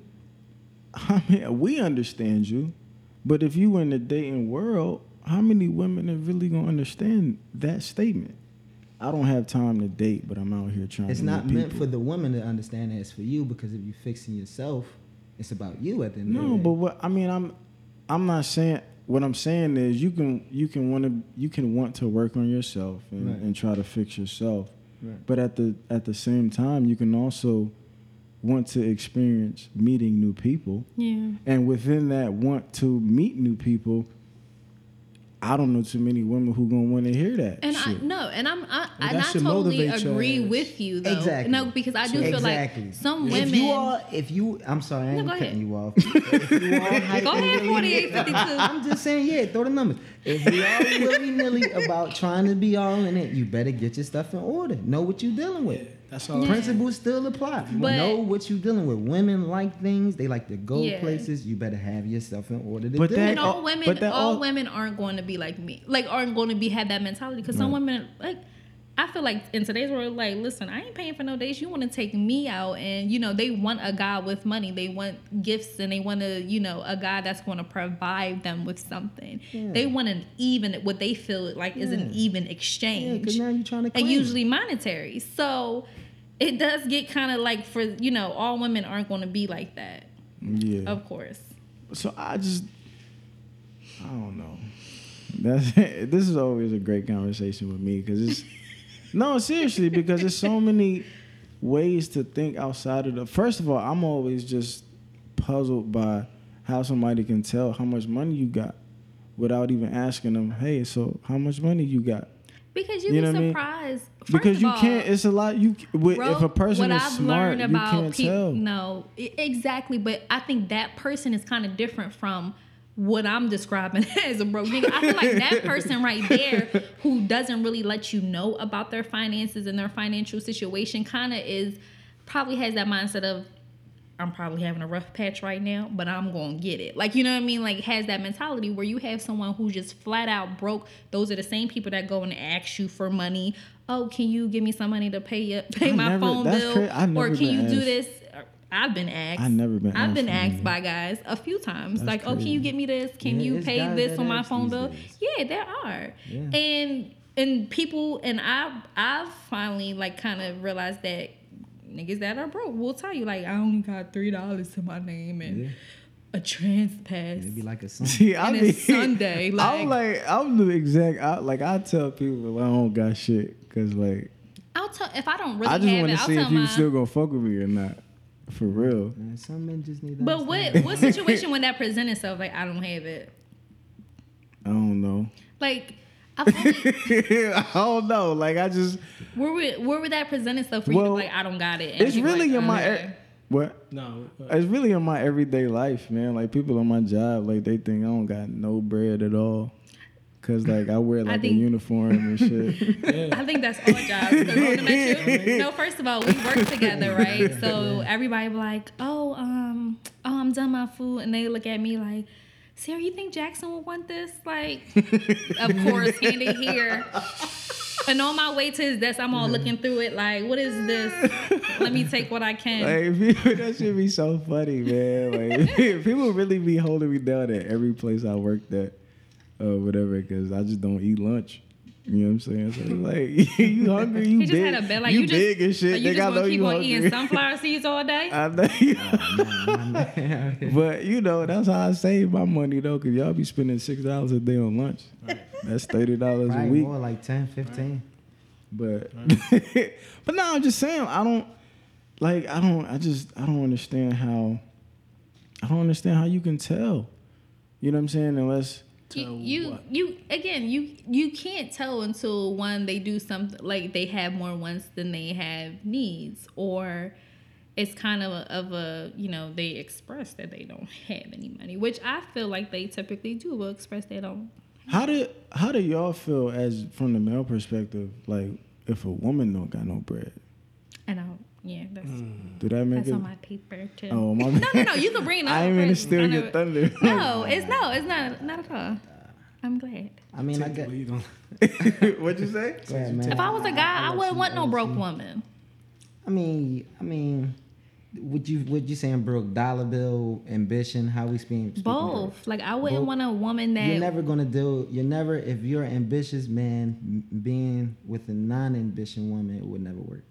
How many? We understand you, but if you in the dating world, how many women are really gonna understand that statement? I don't have time to date, but I'm out here trying. It's not meant people. for the woman to understand that it's for you because if you're fixing yourself, it's about you at the end No, but what I mean, I'm, I'm not saying. What I'm saying is, you can you can want to you can want to work on yourself and, Right. and try to fix yourself, Right. but at the at the same time, you can also want to experience meeting new people. Yeah. And within that want to meet new people, I don't know too many women who gonna want to hear that. And I shit. no, and I'm I, Well, and I totally agree with you though. Exactly. No, because I do exactly. feel like some women. If you are, if you, I'm sorry, I No, ain't go cutting ahead. you off. If you are hyping Go ahead, willy-nilly- 4852. I'm just saying, yeah, throw the numbers. If you are willy nilly about trying to be all in it, you better get your stuff in order. Know what you're dealing with. That's all. Yeah. Principles still apply. But- know what you're dealing with. Women like things; they like to go Yeah. places. You better have yourself in order to But do that- it. and all women, but that all, all- women aren't going to be like me. Like aren't going to be have that mentality because some women like. I feel like in today's world, like, listen, I ain't paying for no dates. You want to take me out, and you know they want a guy with money. They want gifts, and they want to, you know, a guy that's going to provide them with something. Yeah. They want an even, what they feel like is an Yeah. even Yeah, exchange because now you're trying to and usually monetary. So it does get kind of like for you know all women aren't going to be like that, yeah. of course. So I just, I don't know. That's this is always a great conversation with me because it's no seriously because there's so many ways to think outside of the. First of all, I'm always just puzzled by how somebody can tell how much money you got without even asking them. Hey, so how much money you got? Because you, You be know what I mean? surprised. Because you all, can't. It's a lot. You with, bro, if a person is I've smart, you can't peop- tell. No, exactly. But I think that person is kind of different from what I'm describing as a broke nigga. I feel like that person right there who doesn't really let you know about their finances and their financial situation kind of is probably has that mindset of I'm probably having a rough patch right now, but I'm going to get it. Like, you know what I mean? Like, has that mentality where you have someone who's just flat out broke. Those are the same people that go and ask you for money oh, can you give me some money to pay your, pay I my never- phone bill, cra- or can you been do this? I've been asked. I've never been I've been asked by guys a few times, That's like, oh, can you get me this? Can Yeah, you pay this on my phone bill? days. Yeah, there are, Yeah. and and people and I I've finally like kind of realized that niggas that are broke will tell you like I only got three dollars to my name and Yeah. a trans pass. It'd be like a song. See, I And mean, Sunday, I'm like- like, I'm the exact. I, like, I tell people I don't got shit because, like, I'll tell if I don't really I just want to see if you still gonna fuck with me or not. For real. Man, some men just need. to but what what situation would that present itself? Like I don't have it. I don't know. Like I I don't know. Like, I just. where would where would that present itself for you? Well, To, like I don't got it. And It's really like, in my. okay. e- what? No, uh, It's really in my everyday life, man. Like people on my job, like they think I don't got no bread at all, cause like I wear like a think- uniform and shit. yeah. I think that's all jobs. 'Cause when I you- no, first of all, we work together, right? So everybody be like, "Oh, um, oh, I'm done my food," and they look at me like, "Sarah, you think Jackson would want this?" Like, of course, hand it here. And on my way to his desk, I'm all looking through it like, "What is this? Let me take what I can." Like people, that should be so funny, man. Like people really be holding me down at every place I worked at, uh, whatever, because I just don't eat lunch. You know what I'm saying? So like, you hungry? You he just big? had a bed like you, you, big just, and shit. Like, you Nigga, just gonna keep on hungry. eating sunflower seeds all day. I know. but you know that's how I save my money though, cause y'all be spending six dollars a day on lunch. That's thirty dollars a week. more like 10, 15. But but no, I'm just saying I don't like I don't I just I don't understand how I don't understand how you can tell. You know what I'm saying? Unless you you, what? you again you you can't tell until one they do something like they have more wants than they have needs or it's kind of a, of a you know they express that they don't have any money which i feel like they typically do will express they don't how do how do y'all feel as from the male perspective, like if a woman don't got no bread? and i don't yeah that's hmm. Do that make that's it on my paper too Oh my no no no you can bring it up I ain't mean to first. steal your know- thunder. no it's no it's not not at all i'm glad I mean, I Take get. the lead What'd you say? Ahead, if i was a guy i I'll wouldn't want no broke woman I mean, I mean, would you would you saying broke dollar bill ambition? How we speaking? speaking of- both like i wouldn't Both. want a woman that You're never gonna do. You're never if you're an ambitious man being with a non-ambition woman, it would never work.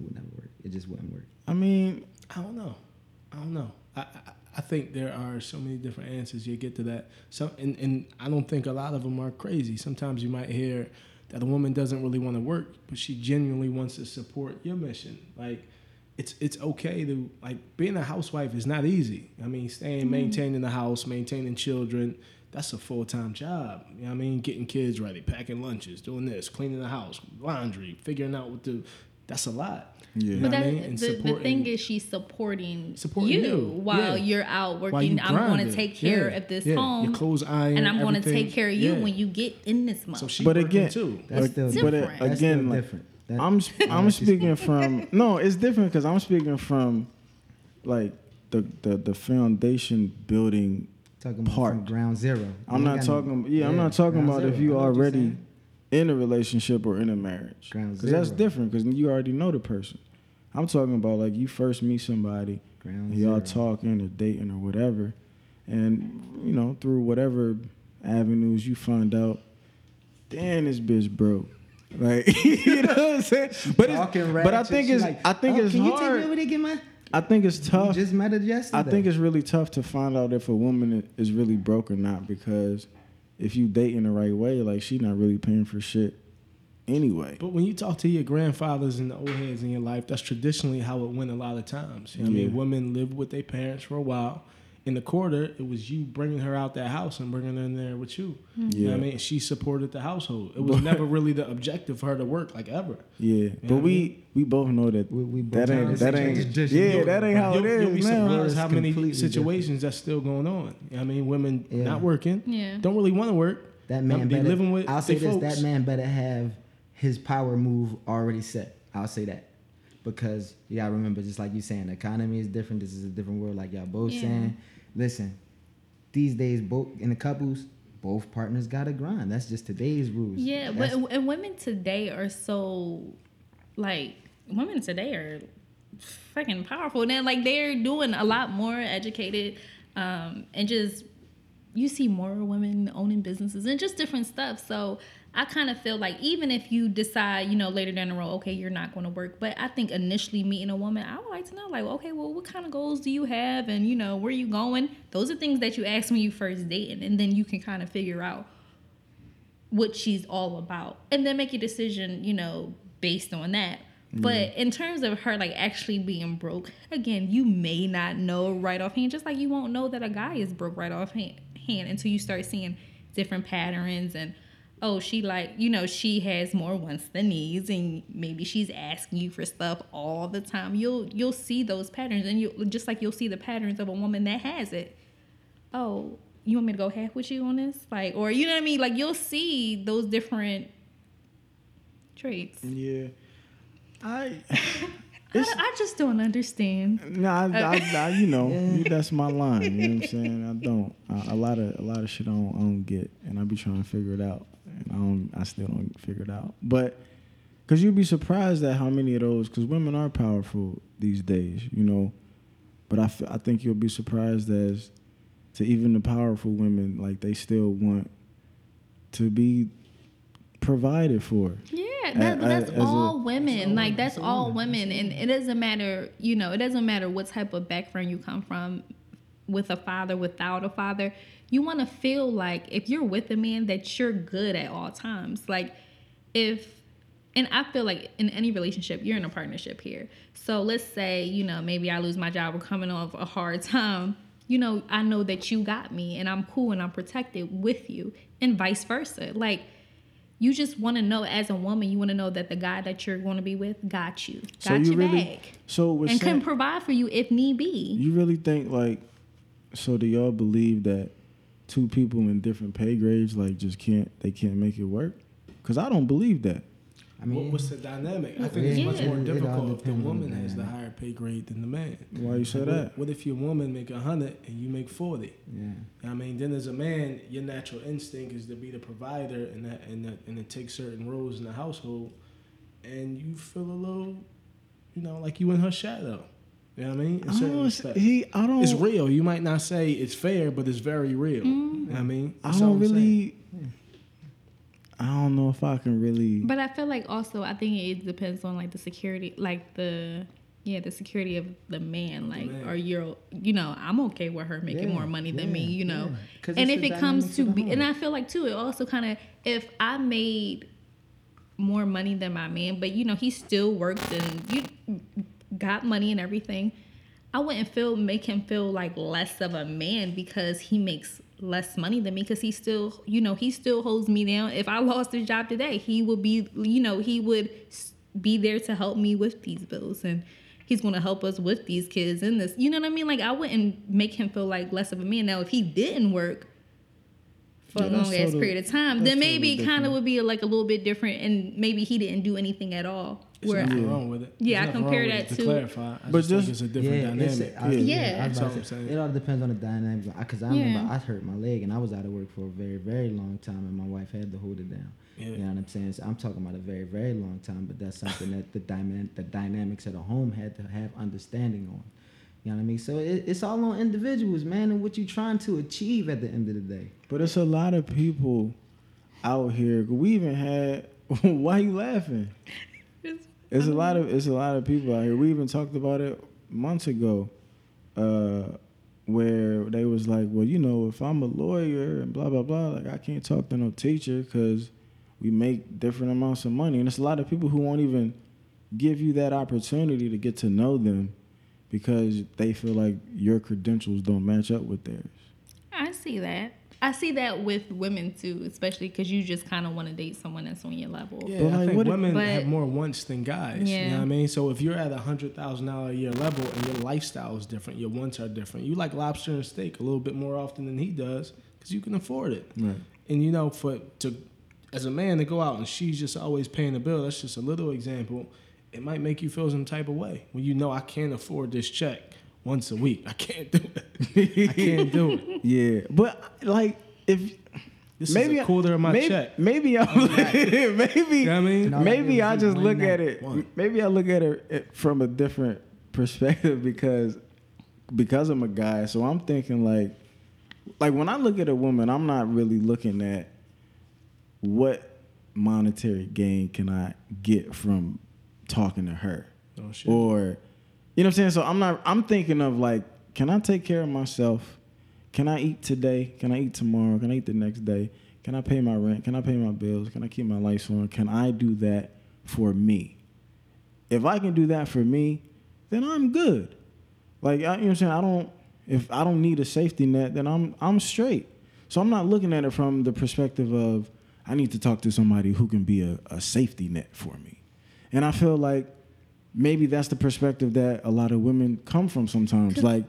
It would never work. It just wouldn't work. I mean, I don't know. I don't know. I, I I think there are so many different answers you get to that. Some and, and I don't think a lot of them are crazy. Sometimes you might hear that a woman doesn't really want to work, but she genuinely wants to support your mission. Like it's it's okay to like being a housewife is not easy. I mean, staying mm-hmm. maintaining the house, maintaining children, that's a full time job. You know what I mean? Getting kids ready, packing lunches, doing this, cleaning the house, laundry, figuring out what to that's a lot. Yeah. But know I mean? The, the thing is, she's supporting, Supporting you, you, while yeah. you're out working. you I'm going to take care Yeah, of this yeah. home, Your clothes iron, and I'm going to take care of you Yeah. when you get in this month. So she but working again, too. That's but, still but different. That's again, still like, different. That- I'm I'm Unless speaking from no, it's different because I'm speaking from like the the the foundation building. talking about part. from ground zero. I'm not ain't got no- talking. Yeah, I'm not talking about if zero. you I know what you're already saying. In a relationship or in a marriage. Because that's different. Because you already know the person. I'm talking about like you first meet somebody, y'all talking or dating or whatever, and you know through whatever avenues you find out, damn this bitch broke. Like you know what I'm saying? But it's, but I think it's like, I think "Oh, it's can you take me over there get my? I think it's You tough. just met her yesterday. I think it's really tough to find out if a woman is really broke or not because if you dating the right way, like she not really paying for shit anyway. But when you talk to your grandfathers and the old heads in your life, that's traditionally how it went a lot of times. You know what I mean, women lived with their parents for a while. In the quarter, it was you bringing her out that house and bringing her in there with you. Hmm. You know what I mean? She supported the household. It was never really the objective for her to work, like ever. Yeah, what but I we we both know that We- we both that ain't this that ain't ain't yeah that ain't how you'll, it you'll be is surprised how many completely situations that's still going on. You know what I mean, women Yeah. not working, Yeah. don't really want to work. That man be better. living with I'll say this: folks. that man better have his power move already set. I'll say that because you gotta remember, just like you saying, the economy is different. This is a different world, like y'all both Yeah. saying. Listen, these days, both in the couples, both partners got to grind. That's just today's rules. Yeah, but and women today are so like women today are fucking powerful. Now like they're doing a lot more educated um and just you see more women owning businesses and just different stuff. So I kind of feel like even if you decide, you know, later down the road, okay, you're not going to work, but I think initially meeting a woman, I would like to know, like, okay, well, what kind of goals do you have, and you know, where you going? Those are things that you ask when you first dating, and then you can kind of figure out what she's all about and then make a decision you know based on that mm-hmm. but in terms of her like actually being broke again you may not know right offhand just like you won't know that a guy is broke right offhand hand until you start seeing different patterns and oh she like you know she has more wants than needs and maybe she's asking you for stuff all the time you'll you'll see those patterns and you just like you'll see the patterns of a woman that has it oh, you want me to go half with you on this? Like, or you know what I mean? Like, you'll see those different traits. Yeah. I I, I just don't understand. no, I, I, I, you know, Yeah. that's my line. You know what I'm saying? I don't. I, a lot of a lot of shit I don't, I don't get, and I be trying to figure it out, I don't. I still don't figure it out. But because you'd be surprised at how many of those, because women are powerful these days, you know. But I, I think you'll be surprised as to even the powerful women, like they still want to be provided for. Yeah, A- that, but a- that's as a- all women. like, that's That's all all women. And it doesn't matter, you know, it doesn't matter what type of background you come from with a father, without a father. You want to feel like if you're with a man that you're good at all times. Like, if and I feel like in any relationship, you're in a partnership here. So let's say, you know, maybe I lose my job or coming off a hard time. You know, I know that you got me and I'm cool and I'm protected with you, and vice versa. Like, you just want to know as a woman, you want to know that the guy that you're going to be with got you, got So you your really, back, so and saying- can provide for you if need be. You really think like so do y'all believe that two people in different pay grades like just can't they can't make it work? Cuz I don't believe that. I mean, what, what's the dynamic? I think Yeah. it's much more It- it all difficult if the woman the has the higher pay grade than the man. Why you say what, that? What if your woman make a hundred and you make forty? yeah. I mean, then as a man, your natural instinct is to be the provider and that and that and to take certain roles in the household, and you feel a little, you know, like you in her shadow. You know what I mean? I don't, respects. he I don't It's real. You might not say it's fair, but it's very real. Mm-hmm. You know what I mean? I That's all don't I'm saying. really I don't know if I can really But I feel like also I think it depends on like the security, like the yeah, the security of the man. Like, man. are you you know, I'm okay with her making Yeah, more money than me, you know. yeah. 'Cause And if it comes to be, and. I feel like too, it also kind of if I made more money than my man, but you know he still worked and you got money and everything. I wouldn't feel make him feel like less of a man because he makes less money than me because he still you know he still holds me down. If I lost his job today, he would be you know he would be there to help me with these bills and he's going to help us with these kids and this. You know what I mean? Like I wouldn't make him feel like less of a man. Now if he didn't work for Yeah, a long ass period of time, then maybe it kind of would be like a little bit different, and maybe he didn't do anything at all. There's Where nothing Yeah. wrong with it. Yeah, I There's compare that it, to- to clarify. I But just think just- it's a different it's- dynamic. I- Yeah. Yeah. I That's about all I'm saying. It all depends on the dynamics. Because I Yeah. remember I hurt my leg and I was out of work for a very, very long time, and my wife had to hold it down. Yeah. You know what I'm saying? So I'm talking about a very, very long time, but that's something that the dyna- the dynamics of the home had to have understanding on. You know what I mean? So it, it's all on individuals, man, and what you're trying to achieve at the end of the day. But it's a lot of people out here. We even had why are you laughing? It's a lot of it's a lot of people out here. We even talked about it months ago, uh, where they was like, well, you know, if I'm a lawyer and blah blah blah, like I can't talk to no teacher because we make different amounts of money, and it's a lot of people who won't even give you that opportunity to get to know them because they feel like your credentials don't match up with theirs. I see that. I see that with women too, especially because you just kind of want to date someone that's on your level. Yeah, But, I like, think women But- have more wants than guys. You Yeah. know what I mean? So if you're at a hundred thousand dollar a year level and your lifestyle is different, your wants are different. You like lobster and steak a little bit more often than he does because you can afford it. Right. And you know, for to as a man to go out and she's just always paying the bill. That's just a little example. It might make you feel some type of way when you know I can't afford this check once a week. I can't do it. I can't do it. Yeah, but like if This maybe is quarter of my maybe, check. Maybe I'm maybe You know what I mean? Maybe I just look at it. one. Maybe I look at it it from a different perspective because because I'm a guy. So I'm thinking like like when I look at a woman, I'm not really looking at what monetary gain can I get from talking to her Oh, shit. or you know what I'm saying. So I'm not. I'm thinking of like, can I take care of myself? Can I eat today? Can I eat tomorrow? Can I eat the next day? Can I pay my rent? Can I pay my bills? Can I keep my lights on? Can I do that for me? If I can do that for me, then I'm good. Like I, you know what I'm saying. I don't. If I don't need a safety net, then I'm I'm straight. So I'm not looking at it from the perspective of I need to talk to somebody who can be a, a safety net for me. And I feel like maybe that's the perspective that a lot of women come from sometimes. Like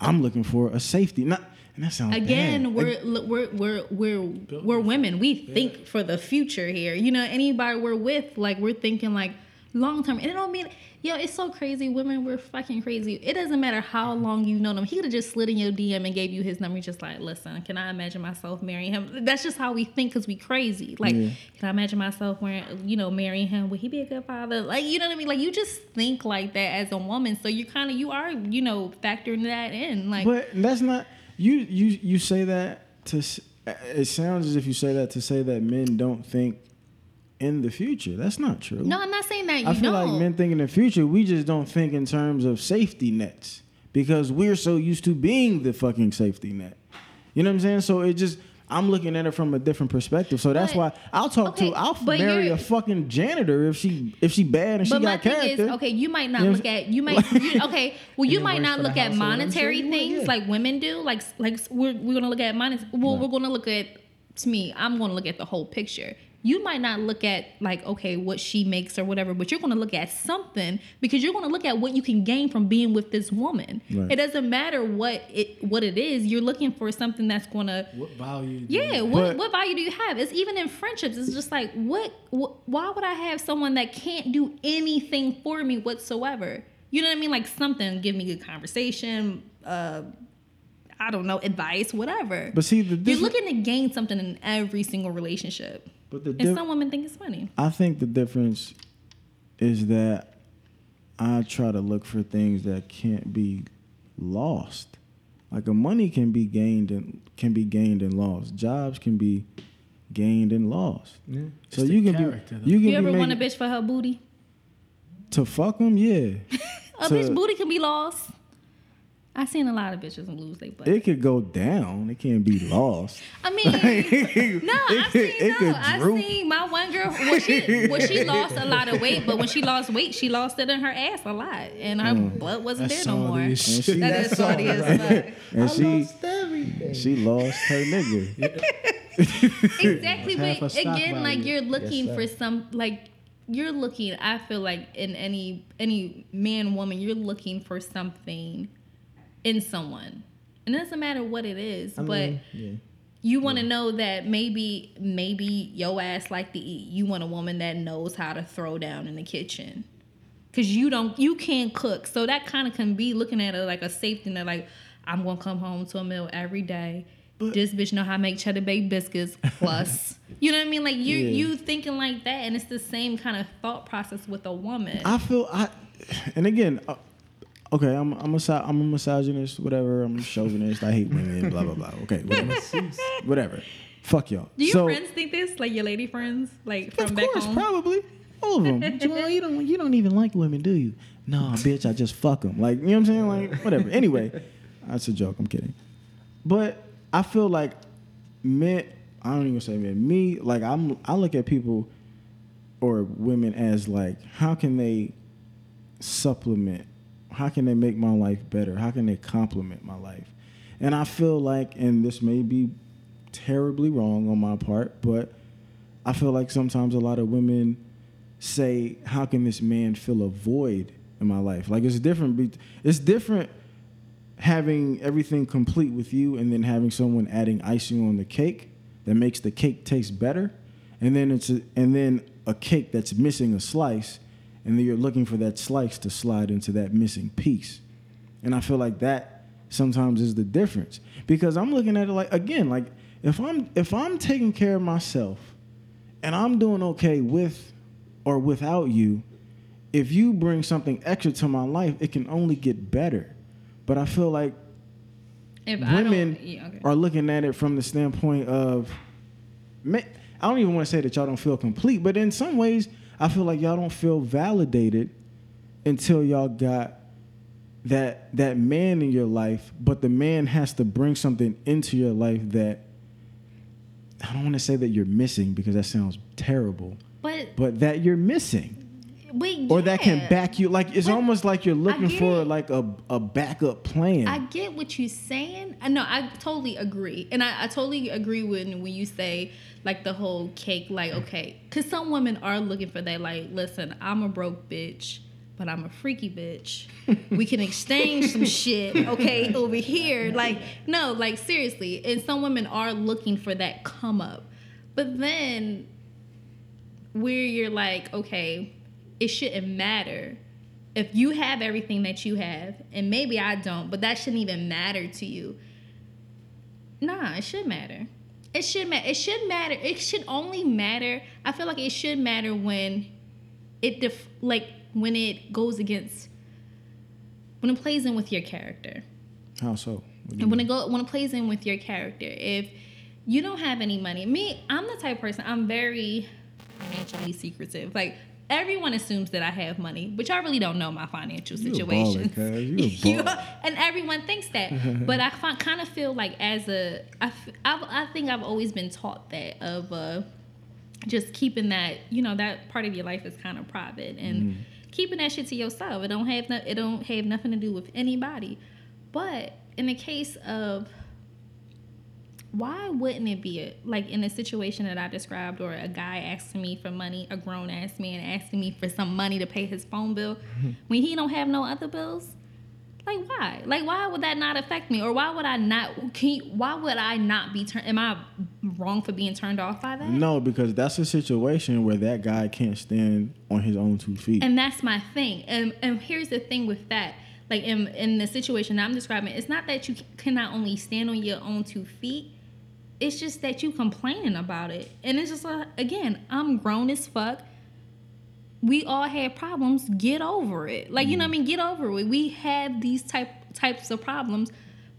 I'm looking for a safety. Not and that sounds Again, bad. we're look, we're we're we're we're women. We think for the future here. You know, anybody we're with, like we're thinking like long term. And it don't mean yo, it's so crazy. Women, we're fucking crazy. It doesn't matter how long you know them. He could have just slid in your DM and gave you his number. Just like, listen, can I imagine myself marrying him? That's just how we think because we crazy. Like, Yeah. can I imagine myself wearing, you know, marrying him? Would he be a good father? Like, you know what I mean? Like, you just think like that as a woman. So you kind of you are, you know, factoring that in. Like, But that's not you. You you say that to. It sounds as if you say that to say that men don't think in the future. That's not true. no, I'm not saying that you I feel don't. like men think in the future. We just don't think in terms of safety nets because we're so used to being the fucking safety net. You know what I'm saying? So it just. I'm looking at it from a different perspective, so that's But- why I'll talk okay, to. I'll marry a fucking janitor if she if she bad and she But my got thing character. is, okay, you might not You know look at you might you, okay. Well, you might not look at monetary things like women do. Like like we're we're gonna look at money. Well, we're gonna look at to me. I'm gonna look at the whole picture. You might not look at like okay what she makes or whatever, but you're gonna look at something because you're gonna look at what you can gain from being with this woman. Right. It doesn't matter what it what it is. You're looking for something that's gonna What value? do yeah, you- what, But- what value do you have? It's even in friendships. It's just like what, what? Why would I have someone that can't do anything for me whatsoever? You know what I mean? Like something, give me good conversation. Uh, I don't know, advice, whatever. But see, the You're looking to gain something in every single relationship, but the and diff- some women think it's funny. I think the difference is that I try to look for things that can't be lost. Like a money can be gained and can be gained and lost. Jobs can be gained and lost. Yeah. So It's you can character, be though. you can You be ever want a bitch for her booty? to fuck them, yeah. A To- bitch booty can be lost. I seen a lot of bitches lose their butt. It could go down. It can't be lost. I mean, no, I It could- seen it no, could I droop. seen my one girl when she when she lost a lot of weight, but when she lost weight, she lost it in her ass a lot, and her Mm. butt wasn't That's there no more. salty That as is That's salty all as right. fuck. And I she lost everything. she lost her nigga. Exactly, but stock again, like you're looking Yes, for some like you're looking. I feel like in any any man woman, you're looking for something in someone, and it doesn't matter what it is, I but. mean, yeah. you want to know that maybe maybe your ass like to eat. You want a woman that knows how to throw down in the kitchen. Cause you don't you can't cook. So that kind of can be looking at it like a safety net, like I'm gonna come home to a meal every day. this bitch know how to make cheddar baked biscuits plus. you know what I mean? Like you Yeah. you thinking like that and it's the same kind of thought process with a woman. I feel I, and again, uh, okay, I'm I'm a mi- I'm a misogynist, whatever. I'm a chauvinist. I hate women. Blah blah blah. Okay, whatever. whatever. Fuck y'all. Do your so, friends think this? Like your lady friends? Like from Of back course, home? probably all of them. Jamal, you don't you don't even like women, do you? Nah, bitch, I just fuck them. Like you know what I'm saying? Like whatever. Anyway, that's a joke. I'm kidding. But I feel like men. I don't even say men. Me, like I'm. I look at people or women as like, how can they supplement? How can they make my life better? How can they complement my life? And I feel like, and this may be terribly wrong on my part, but I feel like sometimes a lot of women say, "How can this man fill a void in my life?" Like it's different. It's different having everything complete with you, and then having someone adding icing on the cake that makes the cake taste better, and then it's a, and then a cake that's missing a slice, and then you're looking for that slice to slide into that missing piece. And I feel like that sometimes is the difference because I'm looking at it like again, like if I'm if I'm taking care of myself and I'm doing okay with or without you, if you bring something extra to my life, it can only get better. But I feel like If women yeah, okay. are looking at it from the standpoint of I don't even want to say that y'all don't feel complete, but in some ways, I feel like y'all don't feel validated until y'all got that that man in your life, but the man has to bring something into your life that I don't want to say that you're missing because that sounds terrible, but but that you're missing wait, or that can back you like it's But almost like you're looking for it. like a, a backup plan. I get what you're saying. I know I totally agree, and I, I totally agree when when you say like the whole cake. Like okay, because some women are looking for that. Like, listen, I'm a broke bitch, but I'm a freaky bitch. We can exchange some shit, okay, over here. Like, no, like seriously. And some women are looking for that come up, but then where you're like, okay, it shouldn't matter if you have everything that you have, and maybe I don't, but that shouldn't even matter to you. Nah, it should matter. It should matter. It should matter. It should only matter. I feel like it should matter when it def- like when it goes against when it plays in with your character. How so? What do you And when mean? it go when it plays in with your character, if you don't have any money, me, I'm the type of person. I'm very financially secretive. Like everyone assumes that I have money, but y'all really don't know my financial situation. And everyone thinks that, but I kind of feel like as a, I, I, I think I've always been taught that of uh, just keeping that, you know, that part of your life is kind of private and Mm-hmm. keeping that shit to yourself. It don't have no, it don't have nothing to do with anybody. But in the case of why wouldn't it be a, like in a situation that I described, or a guy asking me for money, a grown ass man asking me for some money to pay his phone bill, mm-hmm. when he don't have no other bills? Like why? Like why would that not affect me, or why would I not? Can you, why would I not be turned? Am I wrong for being turned off by that? No, because that's a situation where that guy can't stand on his own two feet. And that's my thing. And and here's the thing with that. Like in in the situation I'm describing, it's not that you can not only stand on your own two feet. It's just that you complaining about it. And it's just like again, I'm grown as fuck. We all have problems. Get over it. Like you know what I mean? Get over it. We have these type types of problems.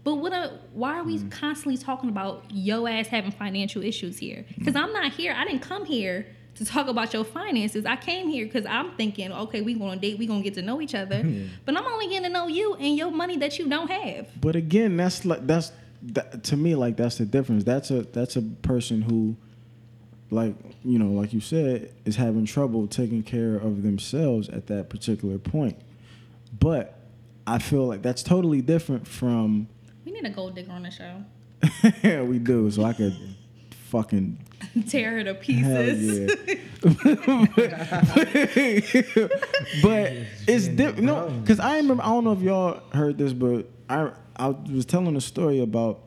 But what a, why are we mm. constantly talking about yo ass having financial issues here? Mm. Because I'm not here. I didn't come here to talk about your finances. I came here because I'm thinking, okay, we going to date, we gonna get to know each other. But I'm only getting to know you and your money that you don't have. But again, that's like that's that, to me like that's the difference. That's a that's a person who, like you know, like you said, is having trouble taking care of themselves at that particular point. But I feel like that's totally different from We need a gold digger on the show. Yeah, we do. So I could fucking Tear her to Hell pieces. yeah. but it's different. No, because I remember. I don't know if y'all heard this, but I I was telling a story about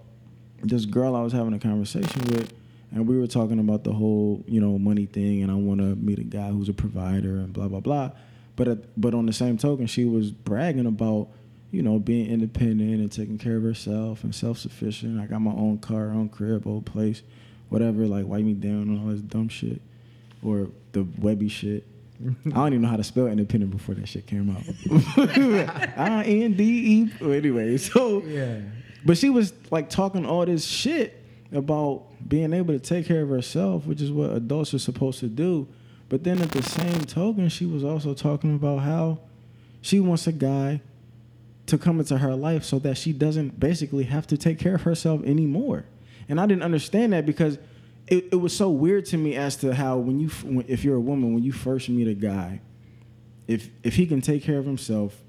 this girl I was having a conversation with, and we were talking about the whole you know money thing, and I want to meet a guy who's a provider and blah blah blah. But at, but on the same token, she was bragging about you know being independent and taking care of herself and self sufficient. I got my own car, own crib, old place, whatever. Like wipe me down and all this dumb shit, or the Webbie shit. I don't even know how to spell independent before that shit came out. I N D E. Anyway, so Yeah. but she was like talking all this shit about being able to take care of herself, which is what adults are supposed to do. But then at the same token, she was also talking about how she wants a guy to come into her life so that she doesn't basically have to take care of herself anymore. And I didn't understand that because it, it was so weird to me as to how when you when, if you're a woman when you first meet a guy, if if he can take care of himself,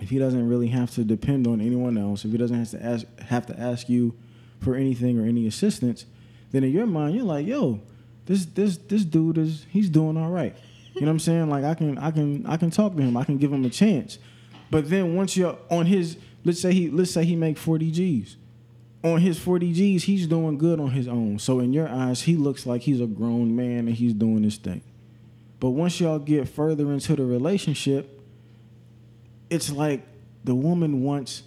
if he doesn't really have to depend on anyone else, if he doesn't have to ask have to ask you for anything or any assistance, then in your mind you're like, yo, this this this dude is he's doing all right. You know what I'm saying? Like I can I can I can talk to him. I can give him a chance. But then once you're on his let's say he let's say he make 40 G's. On his 40 G's, he's doing good on his own. So in your eyes, he looks like he's a grown man and he's doing his thing. But once y'all get further into the relationship, it's like the woman wants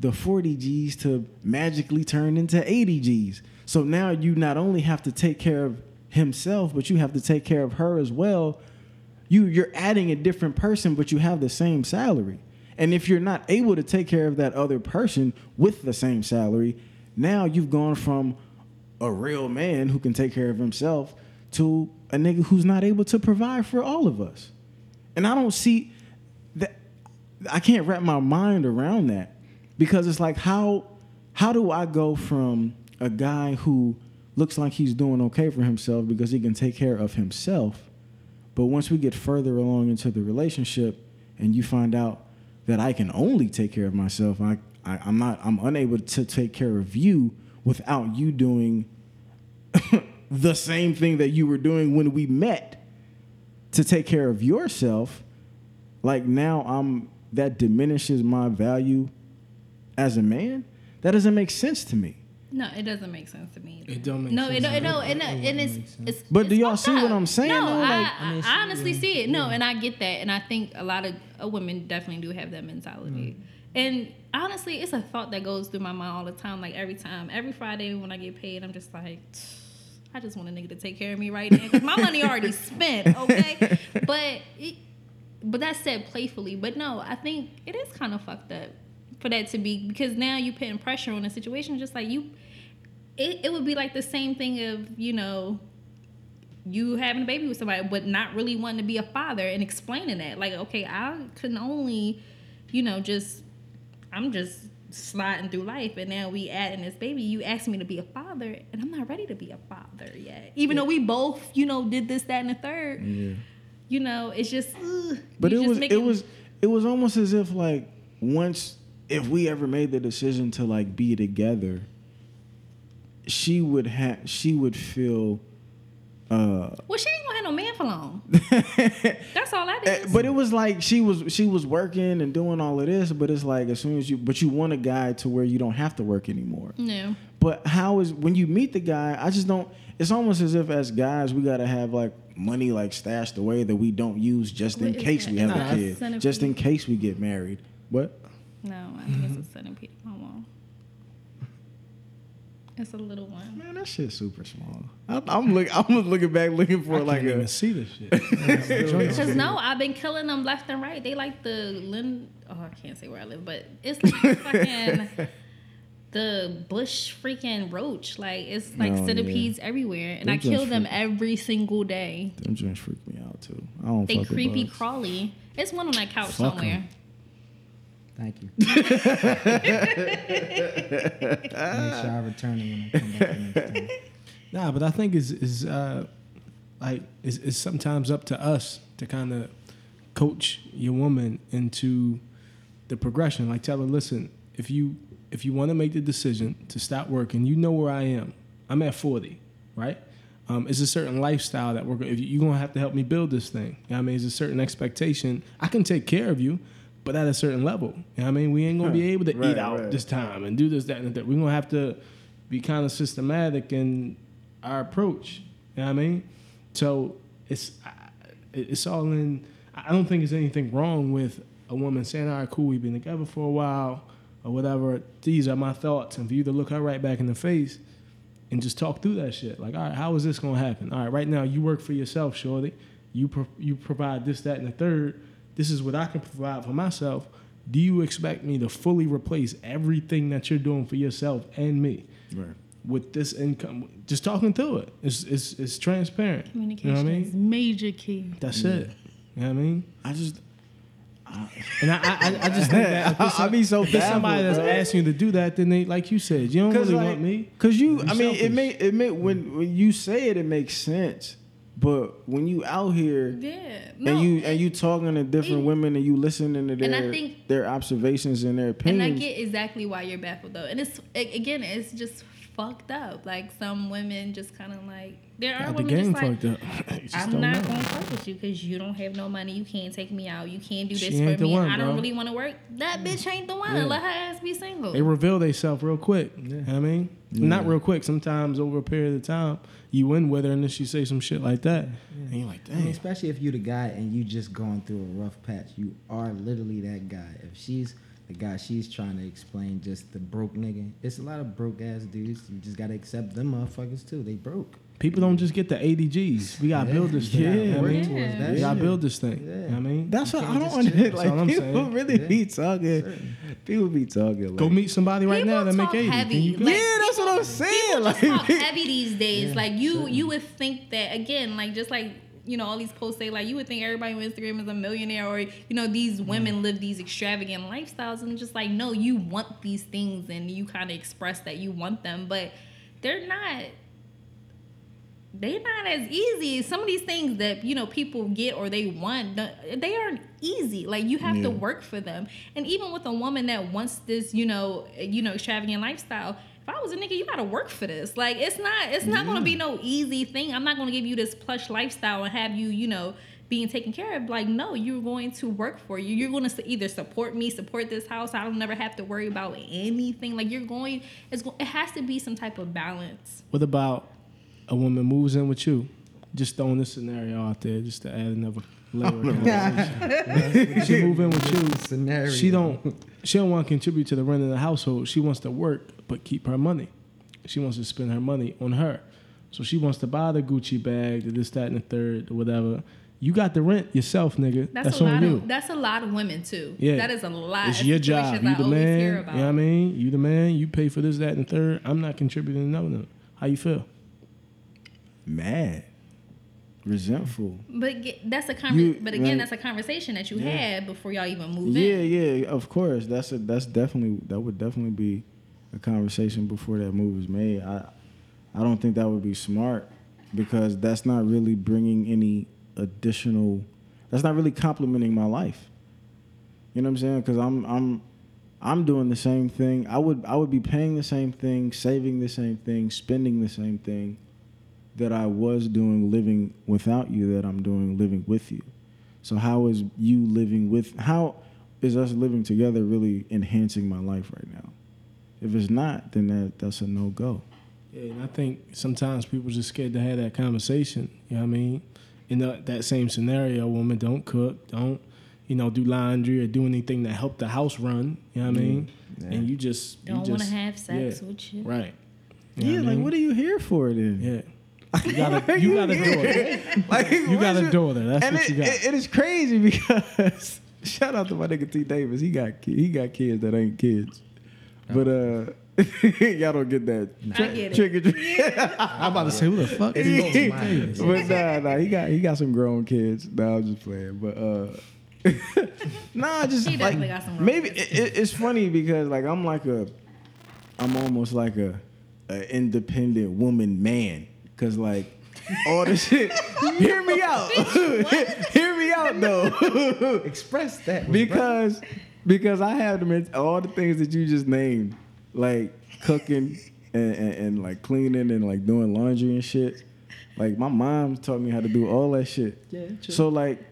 the 40 G's to magically turn into 80 G's. So now you not only have to take care of himself, but you have to take care of her as well. You you're adding a different person, but you have the same salary. And if you're not able to take care of that other person with the same salary, now you've gone from a real man who can take care of himself to a nigga who's not able to provide for all of us. And I don't see that I can't wrap my mind around that because it's like how how do I go from a guy who looks like he's doing okay for himself because he can take care of himself, but once we get further along into the relationship and you find out that I can only take care of myself, I, I I'm not I'm unable to take care of you without you doing the same thing that you were doing when we met to take care of yourself, like now I'm that diminishes my value as a man. That doesn't make sense to me. No, it doesn't make sense to me. It don't make no, sense. it don't, it don't, and, It and wouldn't it's, make sense. it's. But do y'all fucked see what. I'm saying, No, though? I, Like- I, I mean, I honestly yeah, see it. No, yeah. and I get that, and I think a lot of uh, women definitely do have that mentality. And honestly, it's a thought that goes through my mind all the time. Like every time, every Friday when I get paid, I'm just like. I just want a nigga to take care of me right now because my money already spent, okay? But it, but that said playfully. But no, I think it is kind of fucked up for that to be because now you're putting pressure on a situation just like you. It, it would be like the same thing of you know you having a baby with somebody but not really wanting to be a father and explaining that like okay I can only you know just I'm just sliding through life and now we adding this baby you asked me to be a father and I'm not ready to be a father yet even though we both you know did this that and the third Yeah. you know it's just ugh, But it was it was it was almost as if like once if we ever made the decision to like be together, she would have she would feel uh well she ain't gonna have no man for long that's all that Eh, is But it was like she was she was working and doing all of this, but it's like as soon as you but you want a guy to where you don't have to work anymore. no But how is when you meet the guy, I just don't it's almost as if as guys we gotta have like money like stashed away that we don't use just in What case we have a kid. Just in case we get married. What? No I think it's a centipede on my wall it's a little one Man, that shit's super small. I, I'm look I'm looking back looking for I like can't a even see this shit. Because no, I've been killing them left and right. They like the Lin. Oh, I can't say where I live, but it's like fucking the bush freaking roach. Like it's like Oh, yeah. centipedes everywhere, and Them I kill them freak- every single day. them joints freak me out too. I don't They fuck creepy bugs. crawly. It's one on that couch Fuck 'em. Thank you. Make sure I return it when I come back the next time. Nah, but I think it's, is uh, like it's, it's sometimes up to us to kind of coach your woman into the progression. Like tell her, listen, if you if you want to make the decision to stop working, you know where I am. I'm at 40, right? Um, it's a certain lifestyle that we're going. If you- you're gonna have to help me build this thing, you know I mean, it's a certain expectation. I can take care of you, but at a certain level. You know what I mean, we ain't gonna be able to Right, eat out right. this time and do this, that, and that. We're gonna have to be kind of systematic in our approach. You know what I mean? So it's it's all in. I don't think there's anything wrong with a woman saying, "All right, cool, we've been together for a while, or whatever." These are my thoughts, and for you to look her right back in the face and just talk through that shit. Like, all right, how is this gonna happen? All right, right now you work for yourself, shorty. You pro- you provide this, that, and the third. This is what I can provide for myself. Do you expect me to fully replace everything that you're doing for yourself and me Right. with this income? Just talking through it. It's it's, it's transparent. You Communication know what I is mean? major key. That's it. You know what I mean? I just And I I, I just think that if it's I be so if it's somebody that's bro. asking you to do that, then they like you said, you don't really like, want me. Cause you, I'm I mean, it may, it may when when you say it, it makes sense. But when you out here Yeah. no. and you and you talking to different and- women and you listening to and I their think- their observations and their opinions, And opinions, I get exactly why you're baffled though. And it's again, it's just fucked up. Like some women just kind of like there are Got the women just like up. Just I'm don't know. gonna fuck with you because you don't have no money. You can't take me out. You can't do She this ain't for the me. one, and I don't bro. really want to work. That mm. bitch ain't the one. Yeah. Let her ass be single. They reveal themselves real quick. You know what I mean? Not real quick. Sometimes over a period of time, you win with her and then she say some shit like that. And you're like, I mean, dang. especially if you the guy and you just going through a rough patch, you are literally that guy. If she's the guy she's trying to explain just the broke nigga. It's a lot of broke ass dudes. You just gotta accept them motherfuckers too. They broke. People don't just get the ADGs. We gotta Yeah. build this thing. Yeah, you know I Yeah. mean? towards that We gotta shit. build this thing. Yeah. You know what I mean? That's You what I don't just understand. chill. That's all Like people saying. really Yeah. be talking. People be talking. Like, Go meet somebody right now that make talk 80. heavy, Can you go? like- yeah, that's what I'm saying. People Like, just talk heavy these days. Yeah, like you, certainly. you would think that again, like just like you know all these posts say, like you would think everybody on Instagram is a millionaire, or you know these mm-hmm. women live these extravagant lifestyles, and just like no, you want these things, and you kind of express that you want them, but they're not. They're not as easy. Some of these things that you know people get or they want, they aren't easy. Like you have to work for them. And even with a woman that wants this, you know, you know, extravagant lifestyle, if I was a nigga, you gotta work for this. Like it's not, it's not gonna be no easy thing. I'm not gonna give you this plush lifestyle and have you, you know, being taken care of. Like no, you're going to work for you. You're going to either support me, support this house. I don't never have to worry about anything. Like you're going, it's it has to be some type of balance. What about a woman moves in with you? Just throwing this scenario out there just to add another layer she move in with you. Scenario. She don't she don't want to contribute to the rent of the household. She wants to work but keep her money. She wants to spend her money on her. So she wants to buy the Gucci bag, the this, that, and the third, or whatever. You got the rent yourself, nigga. That's, That's, a on lot you. of that's a lot of women too. Yeah. that is a lot. it's of your job. You I the always man. You know what I mean? You the man. You pay for this, that, and the third. I'm not contributing to nothing. How you feel? mad, resentful. But get, that's a You- But again, like- that's a conversation that you Yeah. had before y'all even moved Yeah, in. yeah, yeah, of course. That's a that's definitely that would definitely be a conversation before that move is made. I I don't think that would be smart because that's not really bringing any additional. That's not really complementing my life. You know what I'm saying? Because I'm I'm I'm doing the same thing. I would I would be paying the same thing, saving the same thing, spending the same thing that I was doing living without you that I'm doing living with you. So how is you living with how is us living together really enhancing my life right now? If it's not, then that that's a no go. Yeah, and I think sometimes people just scared to have that conversation. You know what I mean? In the, that same scenario, a woman don't cook, don't you know do laundry or do anything to help the house run. You know what I mean? Mm-hmm. Yeah. And you just you Don't want to have sex yeah, with you. right? Yeah, like what are you here for then? Yeah, you got a you got a daughter. like You gotta do it. That's and what it, you got. It, it is crazy because shout out to my nigga T Davis. He got he got kids that ain't kids, but uh, y'all don't get that. I get it. trick or treat. I'm about to say who the fuck is It's he? both minds. but nah, nah, he got he got some grown kids. Nah, I'm just playing. But uh, nah, just He like got some maybe it, it- it's funny because like I'm like a, I'm almost like a, a independent woman man. Cause like all the shit. hear me out. hear me out though. Express that. was because because I have them in- all the things that you just named, like cooking and, and, and like cleaning and like doing laundry and shit. Like my mom taught me how to do all that shit. Yeah, true. So like.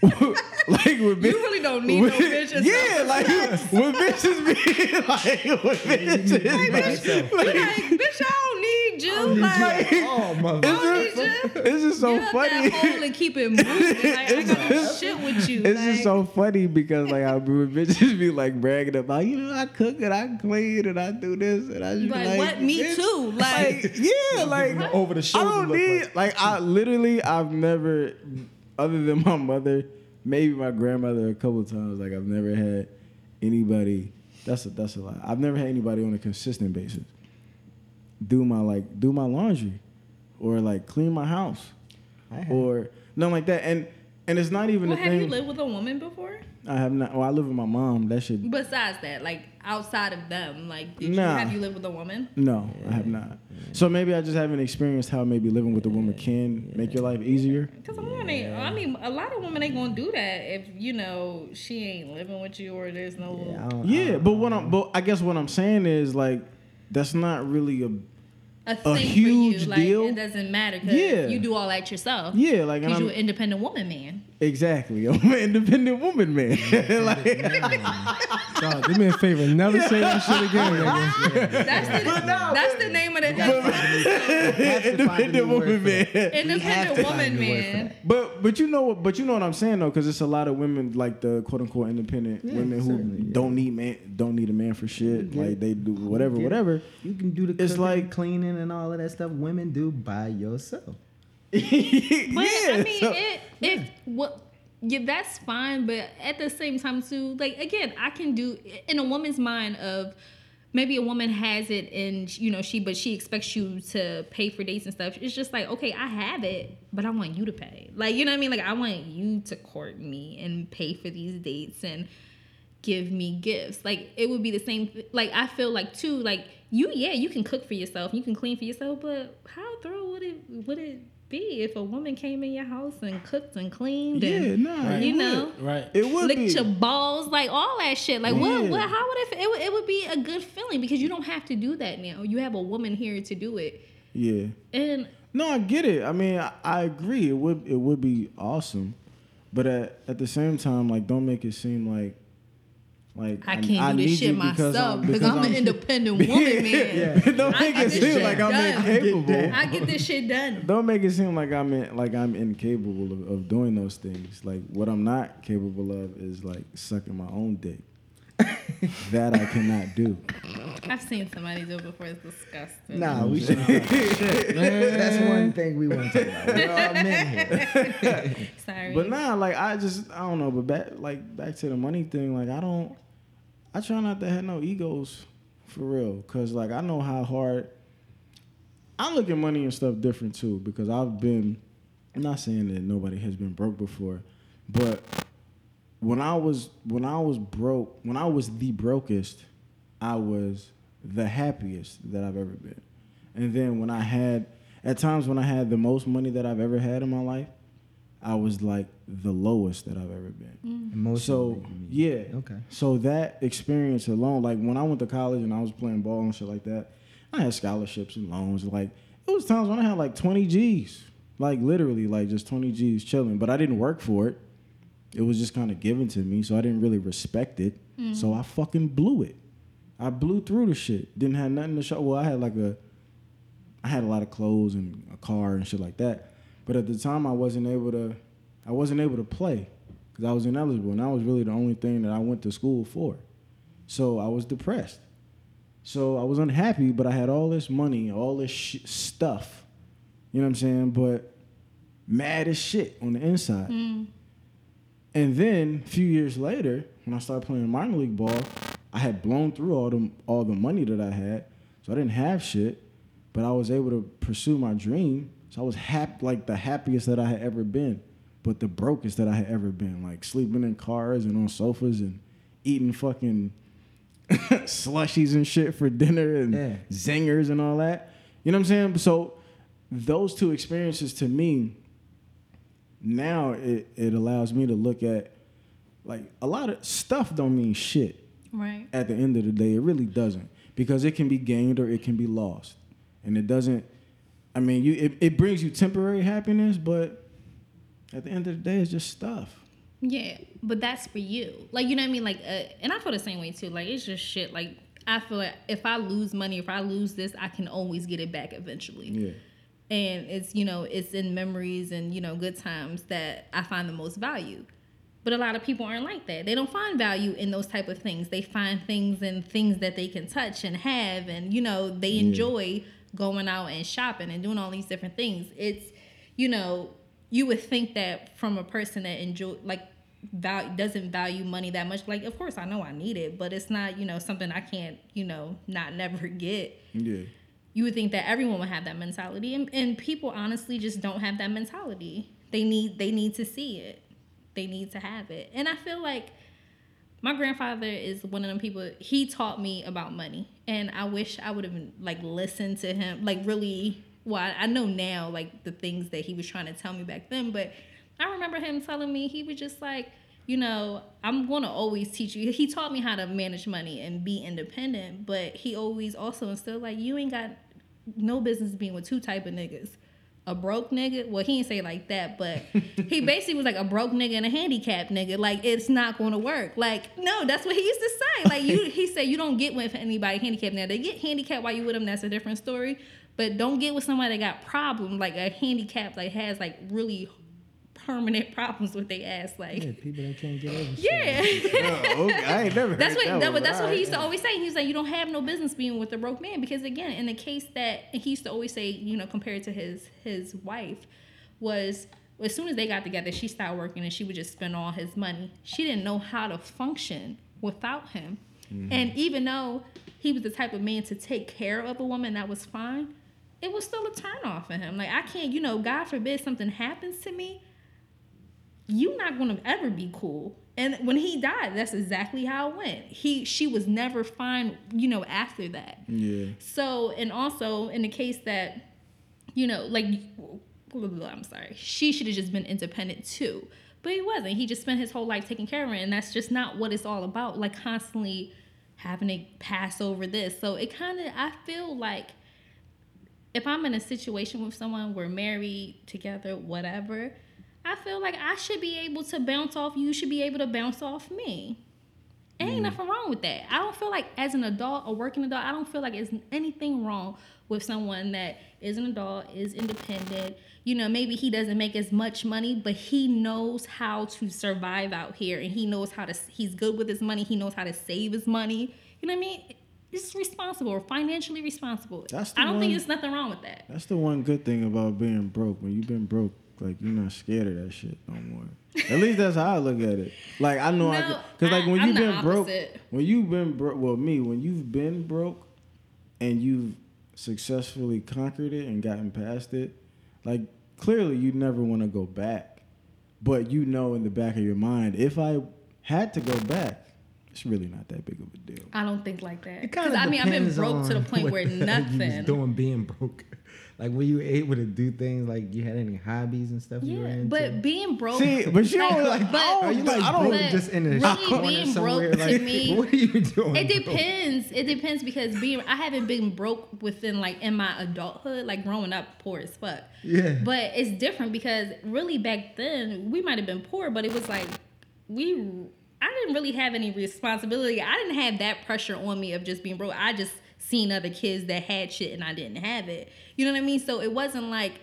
like with You really don't need no bitch as Yeah, like when bitches be like when bitches be Like, bitch, I don't need you. Oh, like, Oh, mother. it's don't just, need you. it's just so Get out funny. that hole and keep it moving. Like, I got no shit with you. It's like, just so funny because like I be when bitches be like bragging about you know I cook and I clean and I do this and I just be Like, like, what? Me bitch, too. Like, Like yeah, like over the I don't look need like I literally I've never other than my mother, maybe my grandmother a couple times. Like I've never had anybody. That's a that's a lot. I've never had anybody on a consistent basis do my like do my laundry or like clean my house or nothing like that. And and it's not even well, a have thing. you lived with a woman before? I have not. Well, I live with my mom. That shit. Besides that, like outside of them, like did Nah. you have you lived with a woman? No, I have not. So maybe I just haven't experienced how maybe living with a woman can make your life easier. Because a woman ain't. I mean, a lot of women ain't gonna do that if you know she ain't living with you or there's no. Yeah, I Yeah, but what I'm, but I guess what I'm saying is like, that's not really a. a thing huge for you. Like, deal? It doesn't matter because Yeah. you do all that yourself. Yeah, like Because you're an independent woman, man. Exactly. I'm an independent woman, man. like, Dog, do me a favor, never say that shit again, nigga. That's the, that's the name of the independent woman, man. independent woman, man. But but you know what but you know what I'm saying though, because it's a lot of women like the quote unquote independent Yeah, women who certainly, yeah. don't need man don't need a man for shit. Get- like they do whatever, Get it. whatever. You can do the It's cooking, like- cleaning and all of that stuff women do by yourself. But yeah, I mean, so- it, if what. Yeah, that's fine, but at the same time too, like again, I can do in a woman's mind of maybe a woman has it and you know she but she expects you to pay for dates and stuff. It's just like, okay, I have it, but I want you to pay. Like, you know what I mean? Like I want you to court me and pay for these dates and give me gifts. Like it would be the same. Like I feel like too. Like you, yeah, you can cook for yourself, you can clean for yourself, but how thorough would it would it be if a woman came in your house and cooked and cleaned yeah, and nah. you know would. Right. It would licked be. your balls, like all that shit. Like what? What? How would it? It would, it would be a good feeling because you don't have to do that now. You have a woman here to do it, yeah. and No, I get it. I mean, I, I agree. It would it would be awesome, but at at the same time, like, don't make it seem like like I can't do need this you shit because myself I'm- because I'm an independent woman, man. don't make get it seem shit like I'm incapable. I get this shit done. Don't make it seem like I'm in, like I'm incapable of, of doing those things. Like what I'm not capable of is like sucking my own dick. that I cannot do. I've seen somebody do it before. It's disgusting. Nah, we should. That's one thing we want to talk about. We're all men here. Sorry. But nah, like I just I don't know. But back like back to the money thing. Like I don't. I try not to have no egos for real, cause like I know how hard. I look at money and stuff different too because I've been. I'm not saying that nobody has been broke before, but when I was when I was broke, when I was the brokest, I was the happiest that I've ever been. And then when I had at times when I had the most money that I've ever had in my life, I was like the lowest that I've ever been. Mm. Emotionally, So yeah, Okay. So that experience alone, like when I went to college and I was playing ball and shit like that, I had scholarships and loans. Like it was times when I had like 20 G's, like literally like just 20 G's chilling, but I didn't work for it. It was just kind of given to me, so I didn't really respect it. Mm. So I fucking blew it. I blew through the shit. Didn't have nothing to show. Well, I had like a, I had a lot of clothes and a car and shit like that. But at the time, I wasn't able to, I wasn't able to play because I was ineligible, and that was really the only thing that I went to school for. So I was depressed. So I was unhappy, but I had all this money, all this sh- stuff. You know what I'm saying? But mad as shit on the inside. Mm. And then a few years later, when I started playing minor league ball, I had blown through all the all the money that I had, so I didn't have shit. But I was able to pursue my dream. So I was happy, like the happiest that I had ever been, but the brokest that I had ever been. Like sleeping in cars and on sofas and eating fucking slushies and shit for dinner and Yeah. zingers and all that. You know what I'm saying? So those two experiences to me now it, it allows me to look at like a lot of stuff don't mean shit right. at the end of the day it really doesn't because it can be gained or it can be lost and it doesn't i mean you it, it brings you temporary happiness but at the end of the day it's just stuff Yeah, but that's for you. Like you know what I mean? Like, uh, and I feel the same way too. Like it's just shit. Like I feel like if I lose money, if I lose this, I can always get it back eventually. yeah and it's you know it's in memories and you know good times that i find the most value but a lot of people aren't like that they don't find value in those type of things they find things and things that they can touch and have and you know they enjoy going out and shopping and doing all these different things it's you know you would think that from a person that enjoy like value doesn't value money that much like of course i know i need it but it's not you know something i can't you know not never get. Yeah. You would think that everyone would have that mentality and, and people honestly just don't have that mentality. They need they need to see it. They need to have it. And i feel like my grandfather is one of them people he taught me about money and i wish i would have like listened to him like really well I, know now like the things that he was trying to tell me back then but i remember him telling me he was just like you know i'm going to always teach you he taught me how to manage money and be independent but he always also instilled like you ain't got no business being with two type of niggas a broke nigga. Well, he didn't say it like that, but he basically was like a broke nigga and a handicapped nigga. Like it's not going to work. Like no, that's what he used to say. Like you, he said you don't get with anybody handicapped. Now they get handicapped while you with them. That's a different story. But don't get with somebody that got problems like a handicap like has like really permanent problems with their ass. Like Yeah, people that can't get over shit. yeah. Oh, okay. I ain't never. That's heard what that that, one, that's but what he used to always say. He was like, you don't have no business being with a broke man because again, in the case that and he used to always say, you know, compared to his his wife, was as soon as they got together, she started working and she would just spend all his money. She didn't know how to function without him, mm-hmm. and even though he was the type of man to take care of a woman, that was fine. It was still a turn off for him. Like I can't, you know, God forbid something happens to me you not gonna ever be cool. And when he died, that's exactly how it went. He she was never fine, you know, after that. Yeah. So and also in the case that, you know, like blah, blah, blah, I'm sorry, she should have just been independent too. But he wasn't. He just spent his whole life taking care of her, and that's just not what it's all about. Like constantly having to pass over this. So it kind of I feel like if I'm in a situation with someone, we're married together, whatever, I feel like I should be able to bounce off you, should be able to bounce off me. Ain't mm. nothing wrong with that. I don't feel like as an adult, a working adult, I don't feel like there's anything wrong with someone that is an adult, is independent. You know, maybe he doesn't make as much money, but he knows how to survive out here and he knows how to he's good with his money, he knows how to save his money. You know what I mean? It's responsible or financially responsible. That's the I don't think there's nothing wrong with that. That's the one good thing about being broke. When you've been broke, like you're not scared of that shit no more. At least that's how I look at it. Like I know I because like when I'm you've been broke, when you've been broke, well me, when you've been broke, and you've successfully conquered it and gotten past it, like clearly you never want to go back, but you know in the back of your mind, if I had to go back, it's really not that big of a deal. I don't think like that. Because I mean, I've been broke to the point what where the hell You was nothing. doing being broke. Like, were you able to do things? Like, you had any hobbies and stuff you were Yeah, into? but being broke. See, but you don't like. but- I are don't, you like I don't broke but just in a really corner being somewhere? broke to like, me- what are you doing? It bro? depends. It depends because being I haven't been broke within like in my adulthood, like growing up poor as fuck. Yeah. But it's different because really back then we might have been poor, but it was like we I didn't really have any responsibility. I didn't have that pressure on me of just being broke. I just seen other kids that had shit and I didn't have it. You know what I mean? So it wasn't like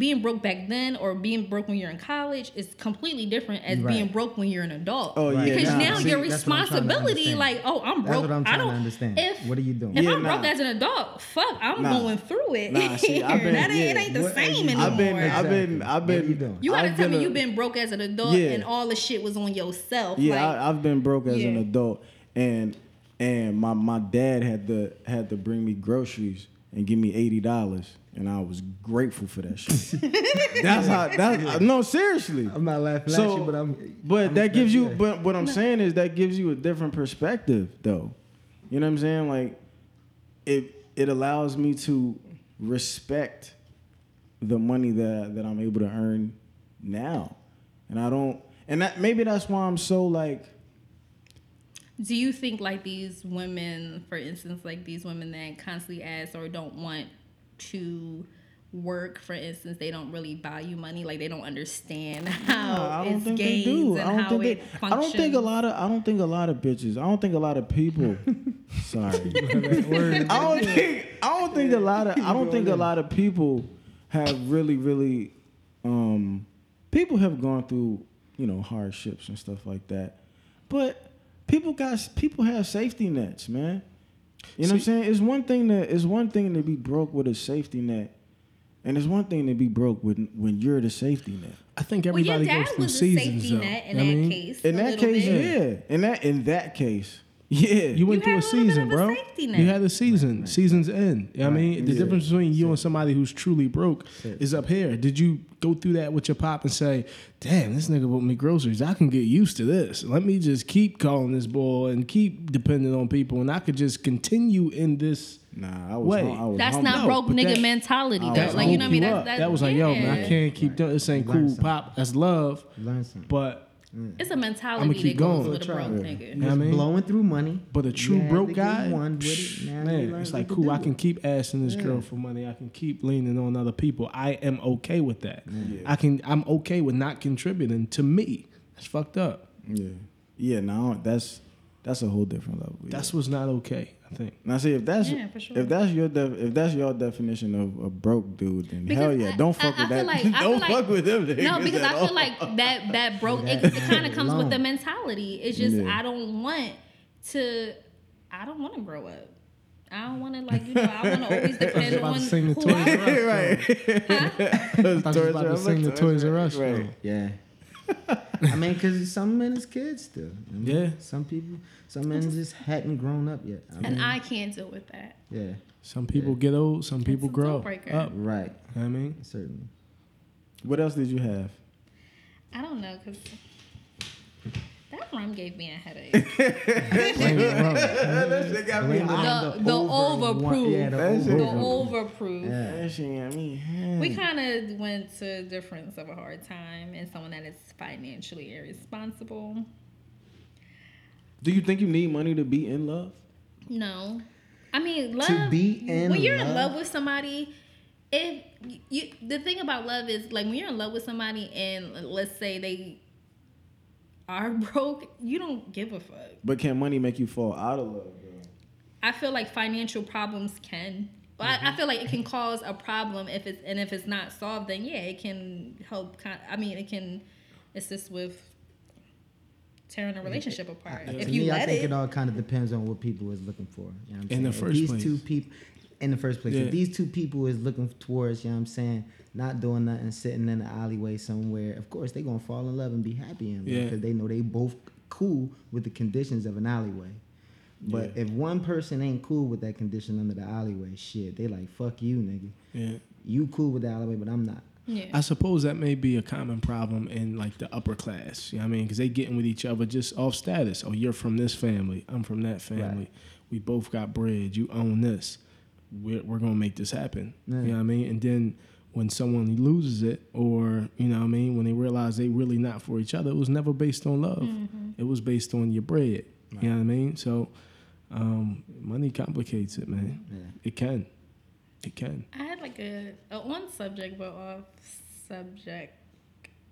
being broke back then or being broke when you're in college is completely different as Right. being broke when you're an adult. Oh, yeah, Because nah. now See, your that's what I'm trying to responsibility, like, oh, I'm That's broke. what I'm I trying to don't understand. If, What are you doing? If Yeah, I'm broke as an adult, fuck, I'm Nah. going through it. Nah, see, I've been- that ain't, it ain't the What same you- anymore. I've been, I've been, I've What are been. you doing? you gotta I've tell me a- you've been broke as an adult Yeah. and all the shit was on yourself. Yeah, like, I, I've been broke as an adult, and and my my dad had to had to bring me groceries and give me eighty dollars, and I was grateful for that shit. that's how. That's no, seriously. I'm not laughing So, at you, but I'm. But I'm- that gives you. yeah. But what I'm saying is that gives you a different perspective, though. You know what I'm saying? Like, it it allows me to respect the money that that I'm able to earn now, and I don't. And that maybe that's why I'm so like. do you think like these women, for instance, like these women that constantly ask or don't want to work, for instance, they don't really value money, like they don't understand how Nah, I don't it's think they gains do. and how it they, functions. I don't think a lot of I don't think a lot of bitches. I don't think a lot of people. sorry. I don't think I don't think a lot of I don't think a lot of people have really really um people have gone through, you know, hardships and stuff like that. But people got people have safety nets, man. You know what I'm saying? It's one thing to it's one thing to be broke with a safety net. And it's one thing to be broke when when you're the safety net. I think Well, your everybody dad goes through was a seasons safety though. net in You that mean? case. In that case, bit. yeah. In that in that case, yeah. You went You through a a season, of a bro. You had a season. Season's end. You know what I mean? The Yeah. difference between you and somebody who's truly broke Shit. is up here. Did you go through that with your pop and say, damn, this nigga bought me groceries. I can get used to this. Let me just keep calling this boy and keep depending on people and I could just continue in this. Nah, I was. Wait. hum- I was That's humble. not No, broke but nigga that- mentality though. That Like you know what I mean? woke you That's, up. that's, that was like, yo, man, I can't keep doing this. Ain't Learn cool. something. Pop, that's love. Learn something. But Mm. it's a mentality keep that goes going. with a broke Try. nigga. know what I mean? blowing through money. But a true had broke guy, one with it. Now man, it's like to cool. I can keep asking this Yeah. girl for money. I can keep leaning on other people. I am okay with that. Yeah. I can. I'm okay with not contributing to me. That's fucked up. Yeah, yeah. Now that's that's a whole different level. yeah. That's what's not okay. I think. Now, see if that's Yeah, for sure. if that's your def- if that's your definition of a broke dude, then Because hell yeah, I- don't fuck I- I with feel that. like- don't like- fuck with them. No, because at I feel all. like that that broke. Yeah, It, it kind of comes with the mentality. It's just Yeah. I don't want to. I don't want to grow up. I don't want to like you know. I want to always depend about on to sing the who Toys I R Us. right. I thought you was about to sing the Toys R Us. Right. Right. Yeah. I mean, because some men is kids still. I mean, Yeah. Some people, some men just hadn't grown up yet. I mean, and I can't deal with that. yeah, Some people get old. Some people a grow up. right. What I mean, Certainly. What else did you have? I don't know because that rum gave me a headache. Blame it, rum. that shit got Blame it The- the over- overproof. Yeah, the the overproof. overproof. Yeah. That shit got me. We kind of went to difference of a hard time and someone that is financially irresponsible. Do you think you need money to be in love? No, I mean love. To be in when you're in love? love with somebody, if you the thing about love is like when you're in love with somebody and let's say they are broke, you don't give a fuck. But can money make you fall out of love? Though? I feel like financial problems can. Well, I, I mm-hmm. feel like it can cause a problem if it's and if it's not solved, then yeah, it can help. Kind, I mean, it can assist with tearing a relationship apart To if me, you I let think it. it all kind of depends on what people is looking for. You know what I'm In saying? the If first these place. two people, in the first place, Yeah. if these two people is looking towards, you know what I'm saying, not doing nothing, sitting in the alleyway somewhere, of course they gonna fall in love and be happy in love Yeah. because they know they both cool with the conditions of an alleyway. But Yeah. if one person ain't cool with that condition under the alleyway, shit, they like fuck you, nigga. Yeah. You cool with the alleyway, but I'm not. Yeah. I suppose that may be a common problem in like the upper class. You know what I mean? Because they getting with each other just off status. Oh, you're from this family. I'm from that family. We both got bread. You own this. We're, we're going to make this happen. Yeah. You know what I mean? And then when someone loses it or, you know what I mean, when they realize they really not for each other, it was never based on love. It was based on your bread. You know what I mean? So um, money complicates it, man. Yeah. It can. It can. I had like a, a on subject but off subject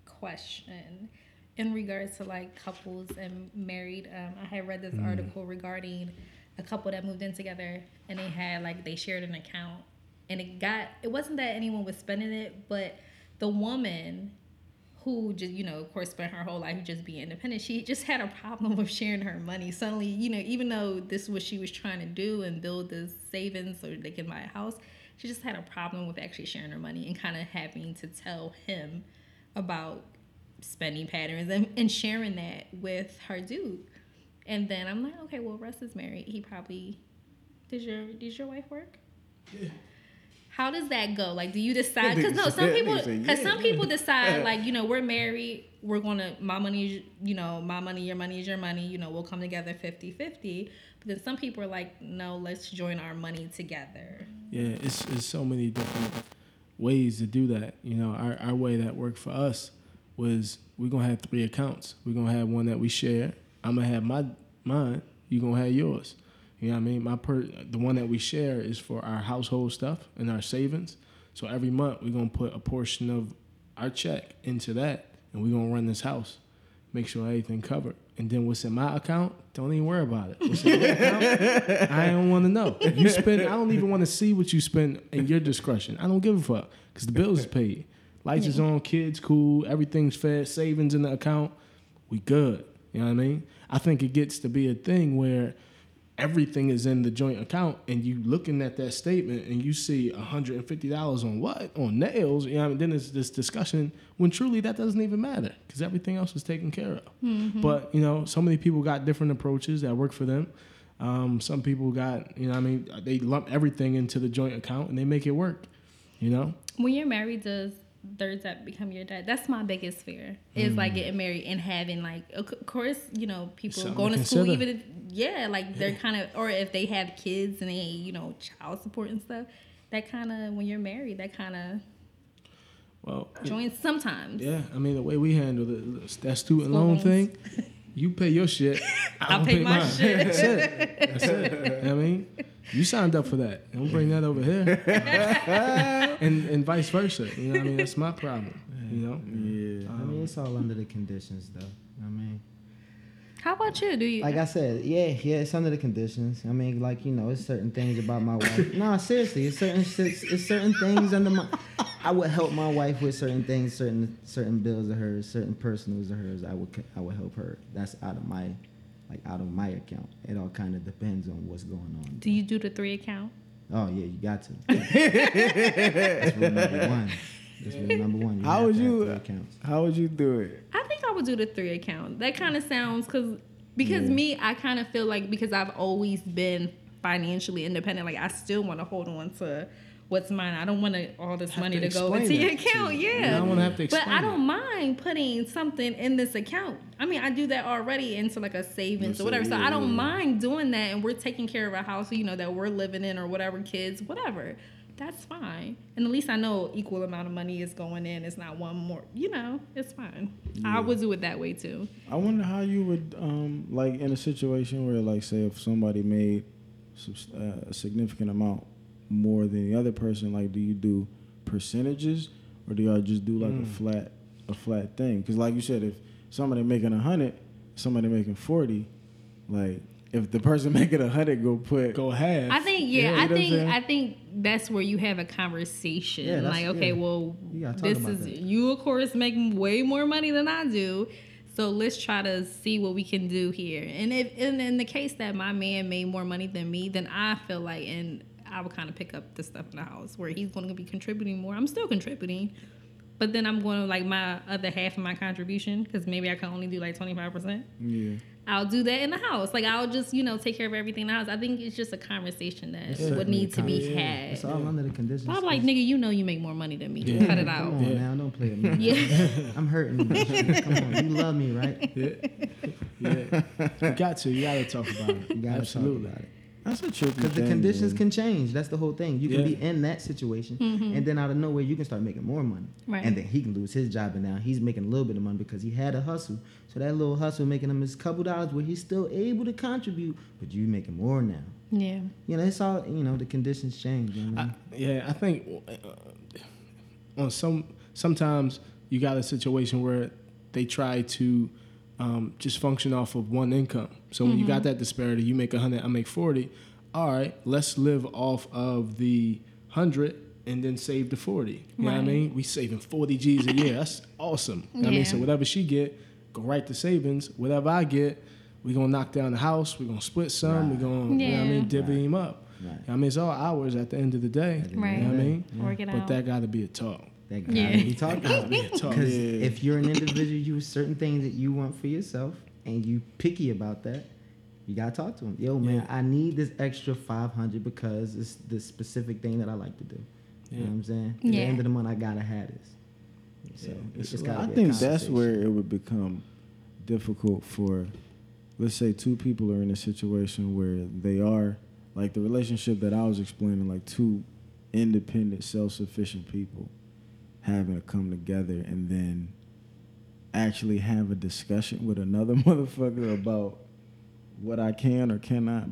question in regards to like couples and married. Um, I had read this article regarding a couple that moved in together and they had like they shared an account. And it got it wasn't that anyone was spending it, but the woman who just you know of course spent her whole life just being independent she just had a problem with sharing her money. Suddenly you know even though this was she was trying to do and build the savings so they can buy a house she just had a problem with actually sharing her money and kind of having to tell him about spending patterns and, and sharing that with her dude and then i'm like okay well russ is married he probably does your does your wife work Yeah. how does that go? Like, do you decide? Because no, some people, because some people decide, like, you know, we're married, we're gonna, my money, you know, my money, your money is your money, you know, we'll come together 50-50. But then some people are like, no, let's join our money together. Yeah, it's, it's so many different ways to do that. You know, our, our way that worked for us was we're gonna have three accounts. We're gonna have one that we share. I'm gonna have my mine. You gonna have yours. You know what I mean? My per the one that we share is for our household stuff and our savings. So every month we're gonna put a portion of our check into that, and we're gonna run this house, make sure everything covered. And then what's in my account? Don't even worry about it. What's in your account? I don't want to know. You spend. I don't even want to see what you spend in your discretion. I don't give a fuck because the bills is paid. Lights is on. Kids cool. Everything's fair. Savings in the account. We good. You know what I mean? I think it gets to be a thing where everything is in the joint account and you looking at that statement and you see $150 on what? On nails? You know I mean? then it's this discussion when truly that doesn't even matter because everything else is taken care of. But you know so many people got different approaches that work for them. Um, some people got you know i mean they lump everything into the joint account and they make it work you know? When you're married, does third that become your dad? That's my biggest fear. Is like mm. getting married and having like, of course, you know, people Something going to to school, even if, yeah, like they're kind of, or if they have kids and they, you know, child support and stuff. That kind of when you're married, that kind of Well, Join sometimes. yeah. I mean, the way we handle it, that student School loan thing, you pay your shit. I'll I'll pay my mine. shit. That's it. That's it. I mean, you signed up for that. Don't bring that over here. and and vice versa. You know, what I mean, that's my problem. You know. Yeah. I mean, it's all under the conditions, though. I mean, How about you? Do you? like I said, yeah, yeah, it's under the conditions. I mean, like you know, it's certain things about my wife. no, seriously, it's certain it's, it's certain things under my. I would help my wife with certain things, certain certain bills of hers, certain personals of hers. I would I would help her. That's out of my, like out of my account. It all kind of depends on what's going on. do you do the three account? Oh yeah, you got to. That's rule number one. That's rule number one. You How would you- How would you do it? I think I would do the three account. That kind of sounds because because Yeah. me, I kind of feel like because I've always been financially independent, like I still want to hold on to what's mine. I don't want all this Have money to to go into your to account. you. Yeah, I don't wanna have to But I don't mind putting something in this account. I mean, I do that already into like a savings or whatever. So yeah, I don't yeah. mind doing that, and we're taking care of a house, you know, that we're living in or whatever, kids, whatever. That's fine. And at least I know equal amount of money is going in. It's not one more, you know, it's fine. I would do it that way too. I wonder how you would um like in a situation where like say if somebody made uh, a significant amount more than the other person like do you do percentages or do y'all just do like Mm. a flat a flat thing because like you said if somebody making a hundred somebody making 40 like if the person making a hundred go put Go half. I think yeah, Yeah, I think? I think that's where you have a conversation. Yeah, like, okay, yeah. well, You gotta talk this is that. you of course make way more money than I do. So let's try to see what we can do here. And if and in the case that my man made more money than me, then I feel like and I would kind of pick up the stuff in the house where he's going to be contributing more. I'm still contributing, but then I'm going to like my other half of my contribution because maybe I can only do like 25 percent. yeah I'll do that in the house. Like I'll just, you know, take care of everything in the house. I think it's just a conversation that It's would need to be a had. It's all under the conditions. But I'm like, nigga, you know you make more money than me. Yeah. Cut it out. Come out. on Yeah. now, don't play with me. Yeah. I'm hurting. you. Come on, you love me, right? Yeah. yeah. You got to. You got to talk about it. You gotta Absolutely. talk about it. That's a tricky Because the conditions man. can change. That's the whole thing. You can Yeah. be in that situation, and then out of nowhere, you can start making more money. Mm-hmm. Right. And then he can lose his job, and now he's making a little bit of money because he had a hustle. So that little hustle making him his couple dollars where he's still able to contribute, but you making more now. Yeah. You know, it's all you know. The conditions change. You know? I, yeah, I think uh, on some sometimes you got a situation where they try to um, just function off of one income. So when you got that disparity, you make a hundred, I make forty. All right, let's live off of the hundred and then save the forty. You know what I mean? We saving forty G's a year. That's awesome. You know what I mean, so whatever she get, go right to savings. Whatever I get, we gonna knock down the house. We gonna split some. We Right. gonna, you know what I mean, divvy him up. Right. I mean, it's all hours at the end of the day. At the end Right. You know what I mean? Work it But out. that got to be a talk. That gotta Yeah. be talked about. talk. Because Yeah. if you're an individual, you have certain things that you want for yourself, and you picky about that. You gotta talk to him. Yo, man, Yeah. I need this extra five hundred because it's this specific thing that I like to do. You know what I'm saying? At the end of the month, I gotta have this. So Yeah, it's, it's it's a gotta I be a think that's where it would become difficult for, let's say, two people are in a situation where they are like the relationship that I was explaining, like two independent, self-sufficient people having to come together and then actually have a discussion with another motherfucker about what I can or cannot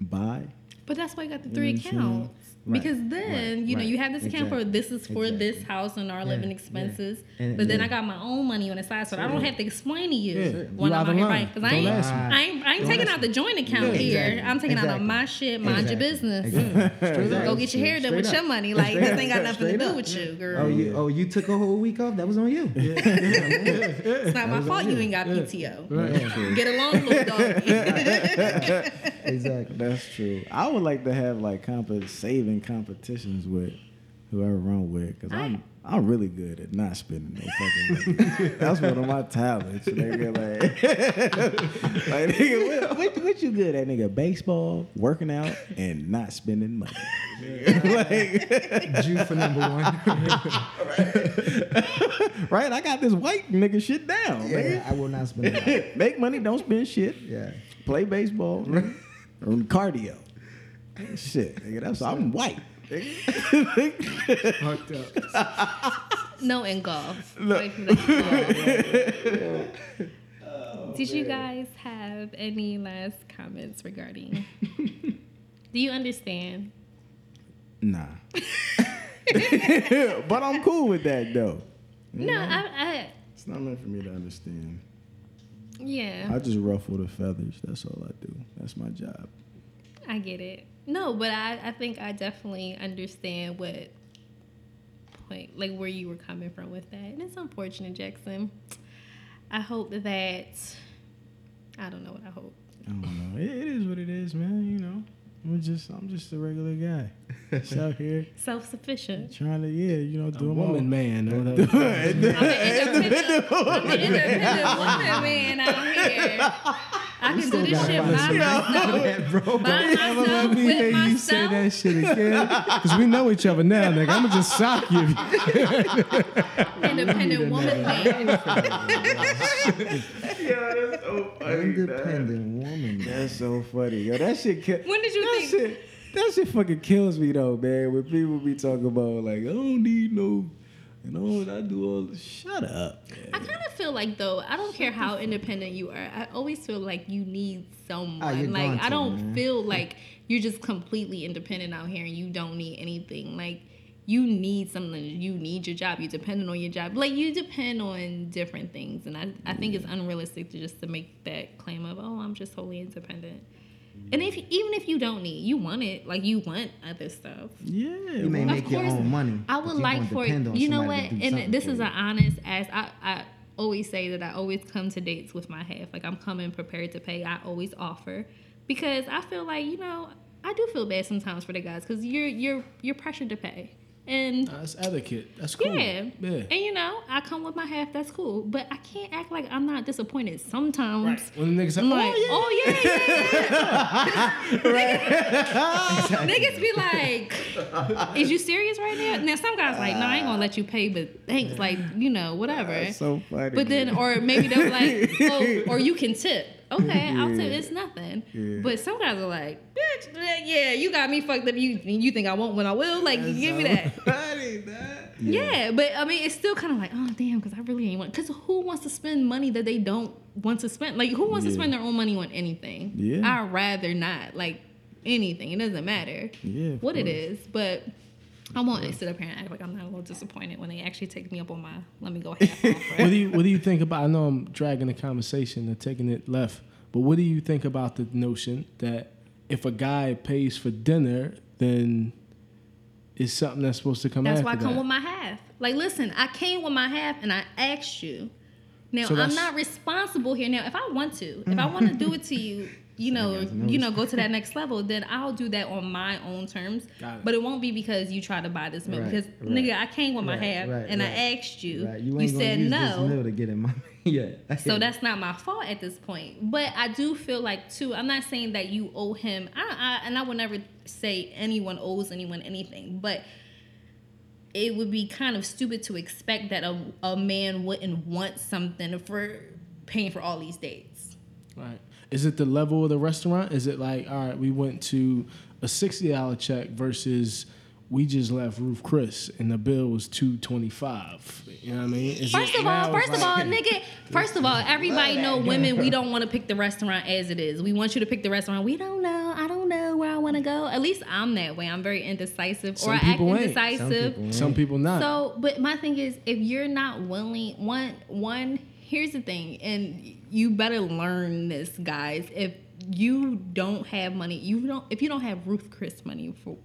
buy. But that's why you got the You three know what accounts. Right, Because then, right, you know, right. you have this account for this is for this house and our Yeah, living yeah. expenses. And- but then yeah. I got my own money on the side, so I don't have to explain to you Yeah, when you I'm out out of here line. buying. Because I ain't. I ain't, I ain't taking out the joint account Yeah, here. exactly, I'm taking out of my shit, mind your business. Exactly. Hmm. Go get your hair done with Straight your money. Like this ain't got nothing to do up. with you, girl. Oh, you oh you took a whole week off? That was on you. it's not my fault you you. ain't got PTO. Yeah, Get along, little doggy. exactly. That's true. I would like to have like comp- saving competitions with whoever I'm with because I'm I'm really good at not spending no fucking money. That's one of my talents. Nigga, like, like nigga, what, what, what you good at, nigga? Baseball, working out, and not spending money. like, Jew for number one. right? I got this white nigga shit down. yeah, nigga. I will not spend it. Make money, don't spend shit. Yeah. Play baseball, nigga. cardio. Shit, nigga, that's I'm white. Fucked up. no, in golf. Like, golf. Did you guys have any last comments regarding? Do you understand? Nah. but I'm cool with that though. You No. I, I It's not meant for me to understand. yeah, I just ruffle the feathers. That's all I do. That's my job. I get it. No, but I, I think I definitely understand what point, like where you were coming from with that. And it's unfortunate, Jackson. I hope that, I don't know what I hope. I don't know. It, it is what it is, man. You know, I'm just I'm just a regular guy. Just out here Self sufficient. trying to yeah, you know, do A do woman man. or I'm whatever. an independent, I'm an independent woman, man, out here. I can do this shit by myself. bro. By Ever let me with hear you say that shit again? Because we know each other now, nigga. I'ma just sock you. Independent woman, man. Yeah, that's so funny. Independent woman. That's so funny, yo. That shit. Ki- When did you that think- Shit, that shit fucking kills me though, man. When people be talking about like, I don't need no, you know, I do all. Shut up. I kind of feel like though, I don't care how independent you are. I always feel like you need someone. Ah, like I don't man. feel like you're just completely independent out here and you don't need anything. Like you need something. You need your job. You're dependent on your job. Like you depend on different things, and I, I think it's unrealistic to just to make that claim of oh I'm just wholly independent. And if even if you don't need, you want it. Like you want other stuff. Yeah. You may well, make your course, own money. I would like for depend you know what, somebody to do something and this is an honest as I, I always say that I always come to dates with my half. Like I'm coming prepared to pay. I always offer because I feel like you know I do feel bad sometimes for the guys because you're you're you're pressured to pay and. That's etiquette. That's cool. Yeah. Yeah. and you know I come with my half. That's cool, but I can't act like I'm not disappointed sometimes. Right. When the niggas say, like, oh, yeah. oh yeah, yeah, yeah. Niggas be like, "Is you serious right now?" Now some guys like, "No, I ain't gonna let you pay, but thanks, like you know, whatever." That's so funny. But then, or maybe they're like, "Oh, or you can tip." Okay, I'll tip. It's nothing. Yeah. But some guys are like, "Bitch, yeah, you got me fucked up. You you think I won't when I will? Like, give me that." That. Yeah. but I mean, it's still kind of like, oh damn, because I really ain't want. Because who wants to spend money that they don't want to spend? Like, who wants to spend their own money on anything? Yeah. I'd rather not. Like anything, it doesn't matter Yeah, what it course. is. But I won't sit up here and act like I'm not a little disappointed when they actually take me up on my let me go half offer. What do you What do you think about? I know I'm dragging the conversation and taking it left, but what do you think about the notion that if a guy pays for dinner, then it's something that's supposed to come out. That's after why I come that? with my half. Like, listen, I came with my half and I asked you. Now So I'm not responsible here. Now, if I want to, if I want to do it to you, you know, you know, go to that next level, then I'll do that on my own terms. It. But it won't be because you try to buy this milk. Right, because right. nigga, I came with my Right, half and. I asked you. Right, You, ain't gonna said use no. To get in my yeah. So get that's not my fault at this point. But I do feel like too. I'm not saying that you owe him. I, I and I would never say anyone owes anyone anything. But it would be kind of stupid to expect that a, a man wouldn't want something for paying for all these dates. Right. Is it the level of the restaurant? Is it like, all right, we went to a sixty dollar check versus we just left Ruth Chris and the bill was two twenty five. You know what I mean? Is First of all, first it's of all, nigga. First of all, everybody know women. We don't want to pick the restaurant as it is. We want you to pick the restaurant. We don't know. I don't know where I want to go. At least I'm that way. I'm very indecisive, Some or I act people ain't. Some indecisive. people Some people not. So, but my thing is, if you're not willing, one, one, here's the thing, and you better learn this, guys. If you don't have money, you don't. If you don't have Ruth Chris money for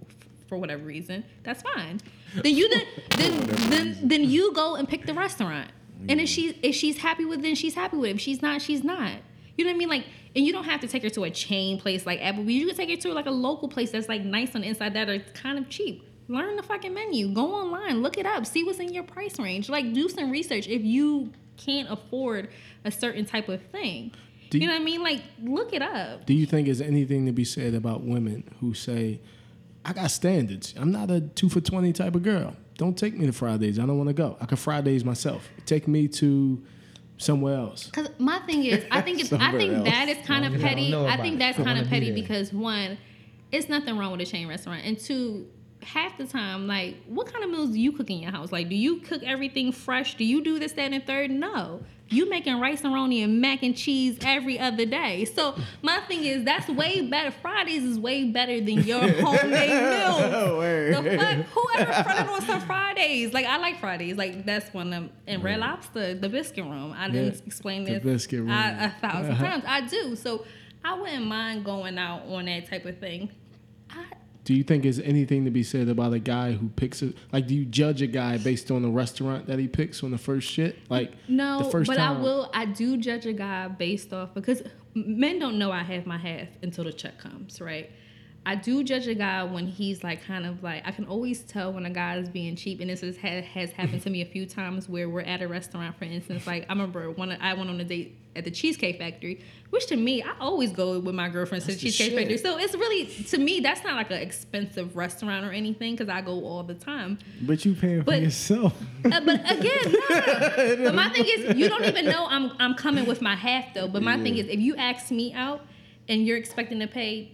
for whatever reason, that's fine. Then you then then then, then you go and pick the restaurant. And if she if she's happy with it, then she's happy with it. If she's not, she's not. You know what I mean? Like, and you don't have to take her to a chain place like Applebee's. You can take her to like a local place that's like nice on the inside that are kind of cheap. Learn the fucking menu. Go online, look it up, see what's in your price range. Like, do some research if you can't afford a certain type of thing. Do you you- know what I mean? Like, look it up. Do you think there's anything to be said about women who say, I got standards. I'm not a two for 20 type of girl. Don't take me to Fridays. I don't want to go. I can Fridays myself. Take me to somewhere else. Cause my thing is, I think it's, I think else. that is kind of Long I petty. I think that's kind of wanna be petty because one, it's nothing wrong with a chain restaurant, and two, half the time, like, what kind of meals do you cook in your house? Like, do you cook everything fresh? Do you do this, that, and third? No. You making rice and roni and mac and cheese every other day. So my thing is that's way better. Fridays is way better than your homemade meal. The fuck? Whoever fronted on some Fridays? Like I like Fridays. Like that's one of them. And Red Lobster, the biscuit room. I didn't Yeah, explain the this biscuit room. I, a 1000 Uh-huh. times. I do. So I wouldn't mind going out on that type of thing. Do you think there's anything to be said about a guy who picks it? Like, do you judge a guy based on the restaurant that he picks on the first shit? Like, no, the first but time. I will. I do judge a guy based off because men don't know I have my half until the check comes, right? I do judge a guy when he's like kind of like I can always tell when a guy is being cheap, and this has, has happened to me a few times where we're at a restaurant, for instance. Like I remember one I went on a date at the Cheesecake Factory, which to me I always go with my girlfriends to the Cheesecake shit. Factory. So it's really to me that's not like an expensive restaurant or anything because I go all the time. But you paying for yourself. Uh, but again, no. But my thing is, you don't even know I'm I'm coming with my half though. But my thing is, if you ask me out and you're expecting to pay,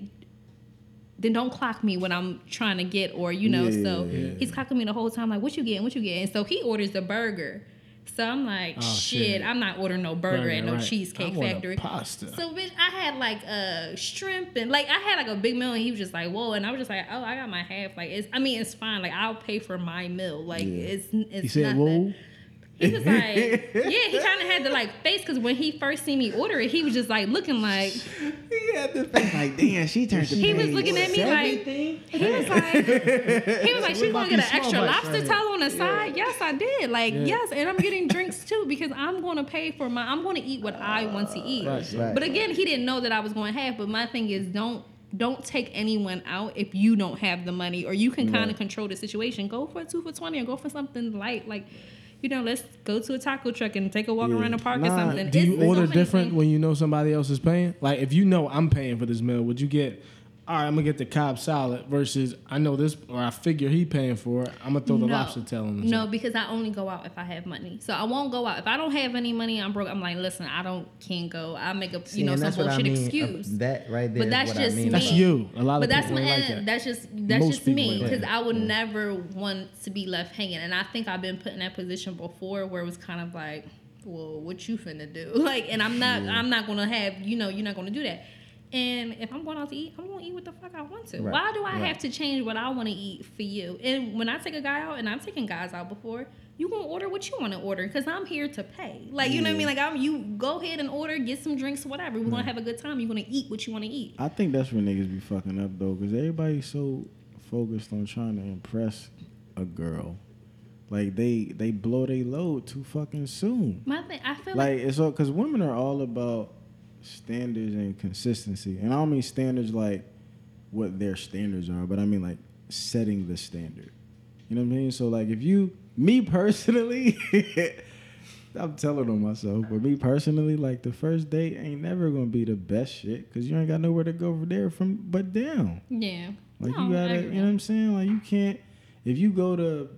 then don't clock me when I'm trying to get or you know. so Yeah. he's clocking me the whole time like, what you getting? What you getting? And so he orders the burger. So I'm like, Oh, shit, shit. I'm not ordering no burger, Burger, at no right. cheesecake factory. pasta. So bitch, I had like a shrimp and like I had like a big meal and he was just like, whoa, and I was just like, oh, I got my half. Like it's, I mean, it's fine. Like I'll pay for my meal. Like Yeah. it's, it's he said, nothing. "Whoa." He was like, yeah, he kind of had the like face because when he first seen me order it, he was just like looking like He had the face like, damn, she turned to he was looking at me like everything. he was like he was like she gonna get an extra lobster tail on the side. Yes, I did. Like Yeah. yes, and I'm getting drinks too because I'm gonna pay for my. I'm gonna eat what I want to eat. Right, right. But again, he didn't know that I was going to have. But my thing is, don't don't take anyone out if you don't have the money or you can kind Right. of control the situation. Go for a two for twenty or go for something light like. You know, let's go to a taco truck and take a walk Yeah. around the park or something. Do you It's order different when you know somebody else is paying? Like, if you know I'm paying for this meal, would you get? All right, I'm gonna get the Cobb salad versus I know this, or I figure he paying for it. I'm gonna throw the No. lobster tail on the No, side. because I only go out if I have money. So I won't go out if I don't have any money. I'm broke. I'm like, listen, I don't can't go. I make a See, you know and some that's what I bullshit mean, uh, excuse. That right there. But is that's what just I mean. me. That's you. A lot of but that's people my, ain't like that. that's just that's Most just me because. I would never want to be left hanging, and I think I've been put in that position before where it was kind of like, well, what you finna do? Like, and I'm not I'm not gonna have you know you're not gonna do that. And if I'm going out to eat, I'm gonna eat what the fuck I want to. Right, Why do I right. have to change what I want to eat for you? And when I take a guy out, and I've taken guys out before, you gonna order what you want to order because I'm here to pay. Like you know what I mean? Like I'm you go ahead and order, get some drinks, whatever. We're gonna have a good time. You're gonna eat what you want to eat. I think that's where niggas be fucking up though, because everybody's so focused on trying to impress a girl. Like they they blow their load too fucking soon. My thing, I feel like Like it's all because women are all about standards and consistency, and I don't mean standards like what their standards are, but I mean like setting the standard. You know what I mean? So like if you, me personally, I'm telling on myself, but me personally, like the first date ain't never gonna be the best shit because you ain't got nowhere to go from there from but down. Yeah. Like No, you gotta, you know what I'm saying? Like you can't. If you go to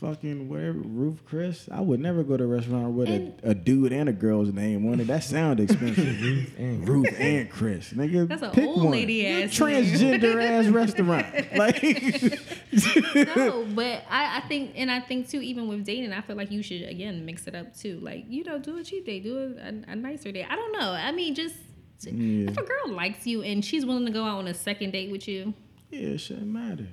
fucking whatever Ruth Chris, I would never go to a restaurant with a, a dude and a girl's name on it. That sound expensive. Ruth and Ruth and Chris, nigga. That's a pick old one. lady ass transgender ass restaurant. Like no, but I, I think, and I think too, even with dating, I feel like you should again mix it up too. Like you know, do a cheap day, do a, a, a nicer day. I don't know. I mean, just Yeah. if a girl likes you and she's willing to go out on a second date with you, yeah, it shouldn't matter.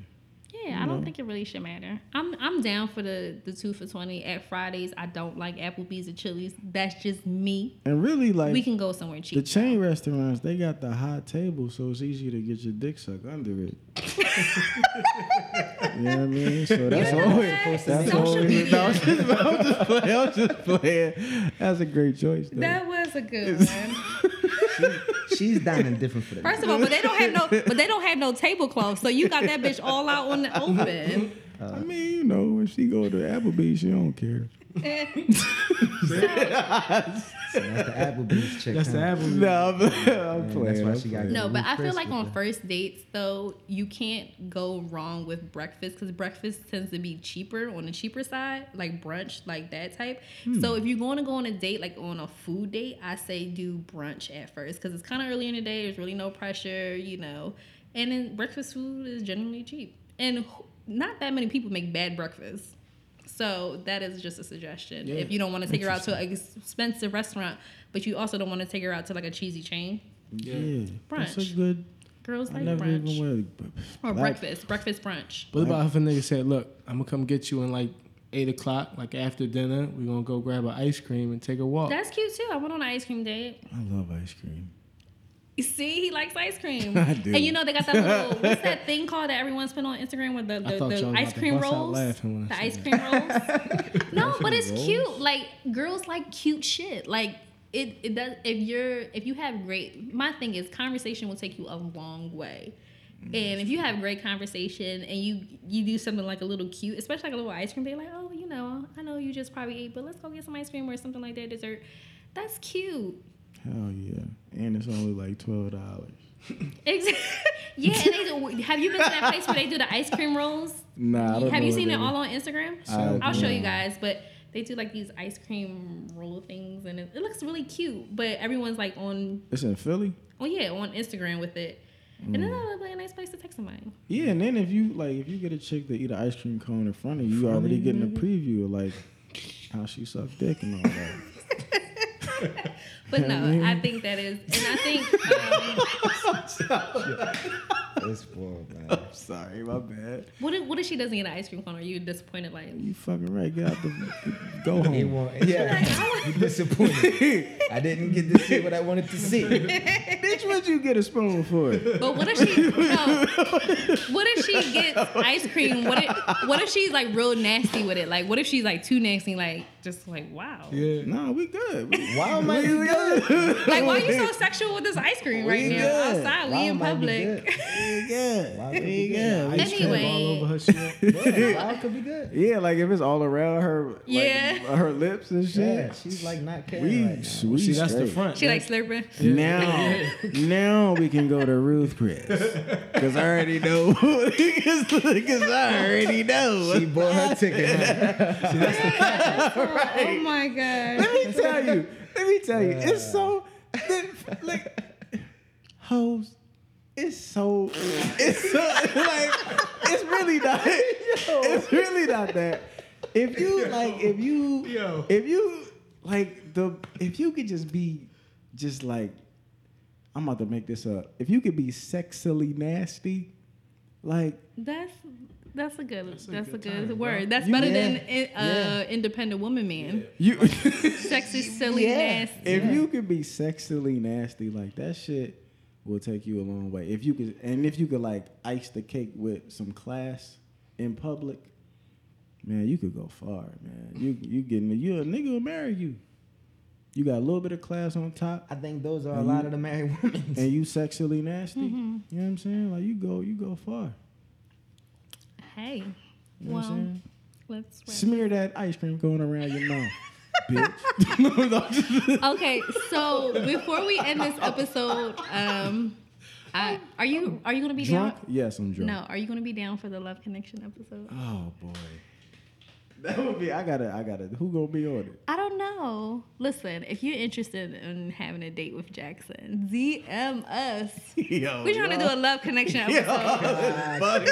Yeah, I don't think it really should matter. I'm I'm down for the the two for twenty at Fridays. I don't like Applebee's or Chili's. That's just me. And really, like we can go somewhere cheap. the chain restaurants, they got the high table, so it's easy to get your dick sucked under it. you know what I mean? So that's know always that's Social always. media. No, I'm just, I'm just playing. I'm just playing. That's a great choice. Though. That was a good one. She's dining different for that. First of all, but they don't have no, but they don't have no tablecloth, so you got that bitch all out on the open. I mean, you know, if she go to Applebee's, she don't care. So that's the Applebee's chick. That's the huh? apple. No, I'm, I'm Yeah, playing. that's why she got. No, but I feel like on the- first dates though, you can't go wrong with breakfast because breakfast tends to be cheaper on the cheaper side, like brunch, like that type. Hmm. So if you're going to go on a date, like on a food date, I say do brunch at first because it's kind of early in the day. There's really no pressure, you know, and then breakfast food is generally cheap. And wh- not that many people make bad breakfast. So that is just a suggestion. Yeah. If you don't want to take her out to an expensive restaurant, but you also don't want to take her out to like a cheesy chain, Yeah, that's a Brunch. good. girls I like never brunch even went. or breakfast, breakfast brunch. What about if a nigga said, "Look, I'm gonna come get you in like eight o'clock, like after dinner. We're gonna go grab an ice cream and take a walk." That's cute too. I went on an ice cream date. I love ice cream. See, he likes ice cream. I do. And you know they got that little what's that thing called that everyone's put on Instagram with the, the, the ice cream rolls. laughing when I The ice that. cream rolls. no, but it's rolls? cute. Like girls like cute shit. Like it, it does if you're if you have great my thing is conversation will take you a long way. Mm, and if you have great conversation and you you do something like a little cute, especially like a little ice cream, they're like, oh, you know, I know you just probably ate, but let's go get some ice cream or something like that, dessert. That's cute. Hell yeah, and it's only like twelve dollars. Exactly. yeah, and they do, have you been to that place where they do the ice cream rolls? Nah, I don't Have you seen it all on Instagram? I I'll show you guys, but they do like these ice cream roll things, and it, it looks really cute. But everyone's like on, It's in Philly. oh yeah, on Instagram with it, and Mm. then that looks be a nice place to take somebody. Yeah, and then if you like, if you get a chick to eat an ice cream cone in front of you, you already getting a preview of like how she suck dick and all that. But no, I think that is, and I think um, This boy, man. Sorry, my bad. what if what if she doesn't get an ice cream cone? Are you disappointed? Like, You fucking right. Get out the go He home. want, yeah, you disappointed. I didn't get to see what I wanted to see. Bitch, what'd you get a spoon for? But what if she no? What if she gets ice cream? What if what if she's like real nasty with it? Like what if she's like too nasty? Like just like wow. Yeah. Nah, we good. We, Why am I good? Like why are you so sexual with this ice cream right We now good. outside? Why We in public. good? we good. Why We would we good. Ice Anyway. all over her shit. Yeah, why could be good? Yeah, like if it's all around her, like, Yeah. her lips and shit. Yeah, she's like not caring we, right now. we See, that's the front. She like slurping. Now, now we can go to Ruth Chris, cause I already know. Cause I already know. She bought her ticket. huh? Oh my god. Let me tell you. Let me tell you. It's so like hoes. It's so. It's so like. It's really not. It's really not that. If you like, if you, Yo. if you like the, if you could just be, just like, I'm about to make this up. If you could be sexily nasty, like That's that's a good that's a good good, time, word. bro. That's You- better yeah, than in- uh, independent woman man. you. Sexy, silly, Yeah. nasty. If you could be sexily nasty like that shit will take you a long way. If you could and if you could like ice the cake with some class in public, man, you could go far, man. You you getting you a nigga will marry you. You got a little bit of class on top I think those are a And lot of the married women. and you sexually nasty. Mm-hmm. You know what I'm saying? Like you go you go far. Hey, You know what well, let's. Smear that ice cream going around your mouth. Bitch. okay, so before we end this episode, um, I, are you are you gonna be drunk? down? Yes, I'm drunk. No, are you gonna be down for the Love Connection episode? Oh boy. That would be I gotta I gotta who gonna be on it? I don't know. Listen, if you're interested in having a date with Jackson, DM us. Yo, We're trying to do a Love Connection episode.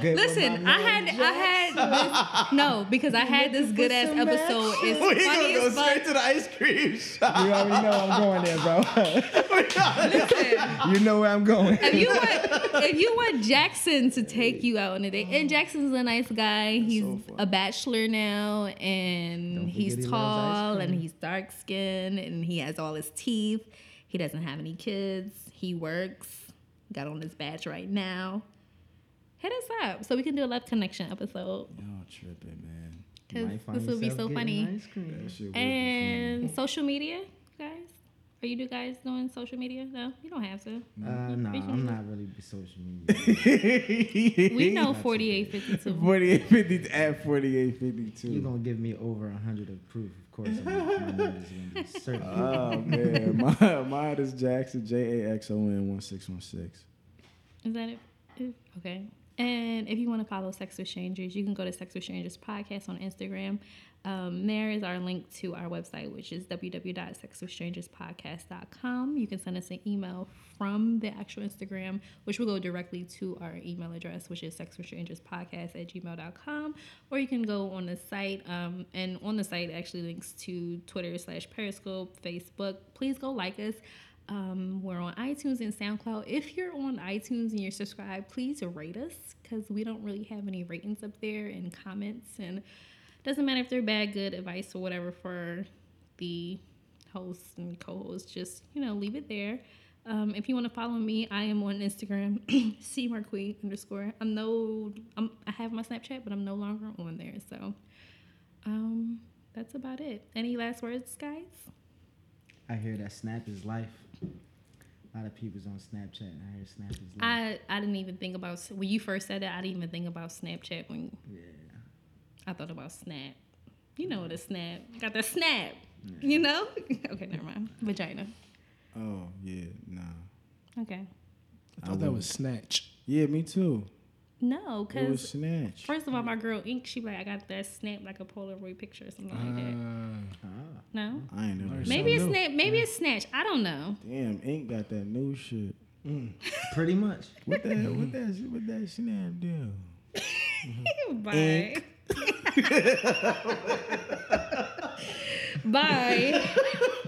Good Listen, I had I had this no because I had this good ass episode. It's funny as fuck. to the ice cream shop. You already know I'm going there, bro. Listen, you know where I'm going. if you want if you want Jackson to take you out on a date, and Jackson's a nice guy. He's so a bachelor now, and Don't he's forget he tall, and he's dark skinned, and he has all his teeth. He doesn't have any kids. He works. Got on his badge right now. Hit us up so we can do a love connection episode. Y'all tripping, man. Because this would be so funny. Ice cream. That shit would be And social media, guys. Are you do guys doing social media? No, you don't have to. Uh, no, We can I'm do- not really social media. We know 4852. 4850 at 4852. You're gonna give me over a hundred of proof, of course. I'm, my number's gonna be certain. Oh man, my, mine is Jackson J A X O N one six one six. Is that it? Okay. And if you want to follow Sex with Strangers, you can go to Sex with Strangers podcast on Instagram. Um, there is our link to our website, which is www.sexwithstrangerspodcast.com. You can send us an email from the actual Instagram, which will go directly to our email address, which is sexwithstrangerspodcast at gmail.com. Or you can go on the site, um, and on the site actually links to Twitter slash Periscope, Facebook. Please go like us. Um, we're on iTunes and SoundCloud. If you're on iTunes and you're subscribed, please rate us because we don't really have any ratings up there and comments. And doesn't matter if they're bad, good advice or whatever for the hosts and co-hosts. Just you know, leave it there. Um, if you want to follow me, I am on Instagram, cmarquis underscore. I'm no, I'm, I have my Snapchat, but I'm no longer on there. So, um, that's about it. Any last words, guys? I hear that Snap is life. A lot of people's on Snapchat. and I hear Snap is life. I I didn't even think about when you first said that. I didn't even think about Snapchat when yeah. I thought about Snap. You know what a Snap? Got that Snap. You know? okay, never mind. Vagina. Oh yeah, nah. Okay. I thought that was snatch. Yeah, me too. No, It was because snatch. first of all, my girl Ink, she like, I got that Snap like a Polaroid picture or something like that. Uh, Ah. No. I ain't never. Nice. Maybe it's Something Snap. Maybe it's Snatch. I don't know. Damn, Ink got that new shit. Pretty much. What that? what that? What that snap do? Bye. Bye.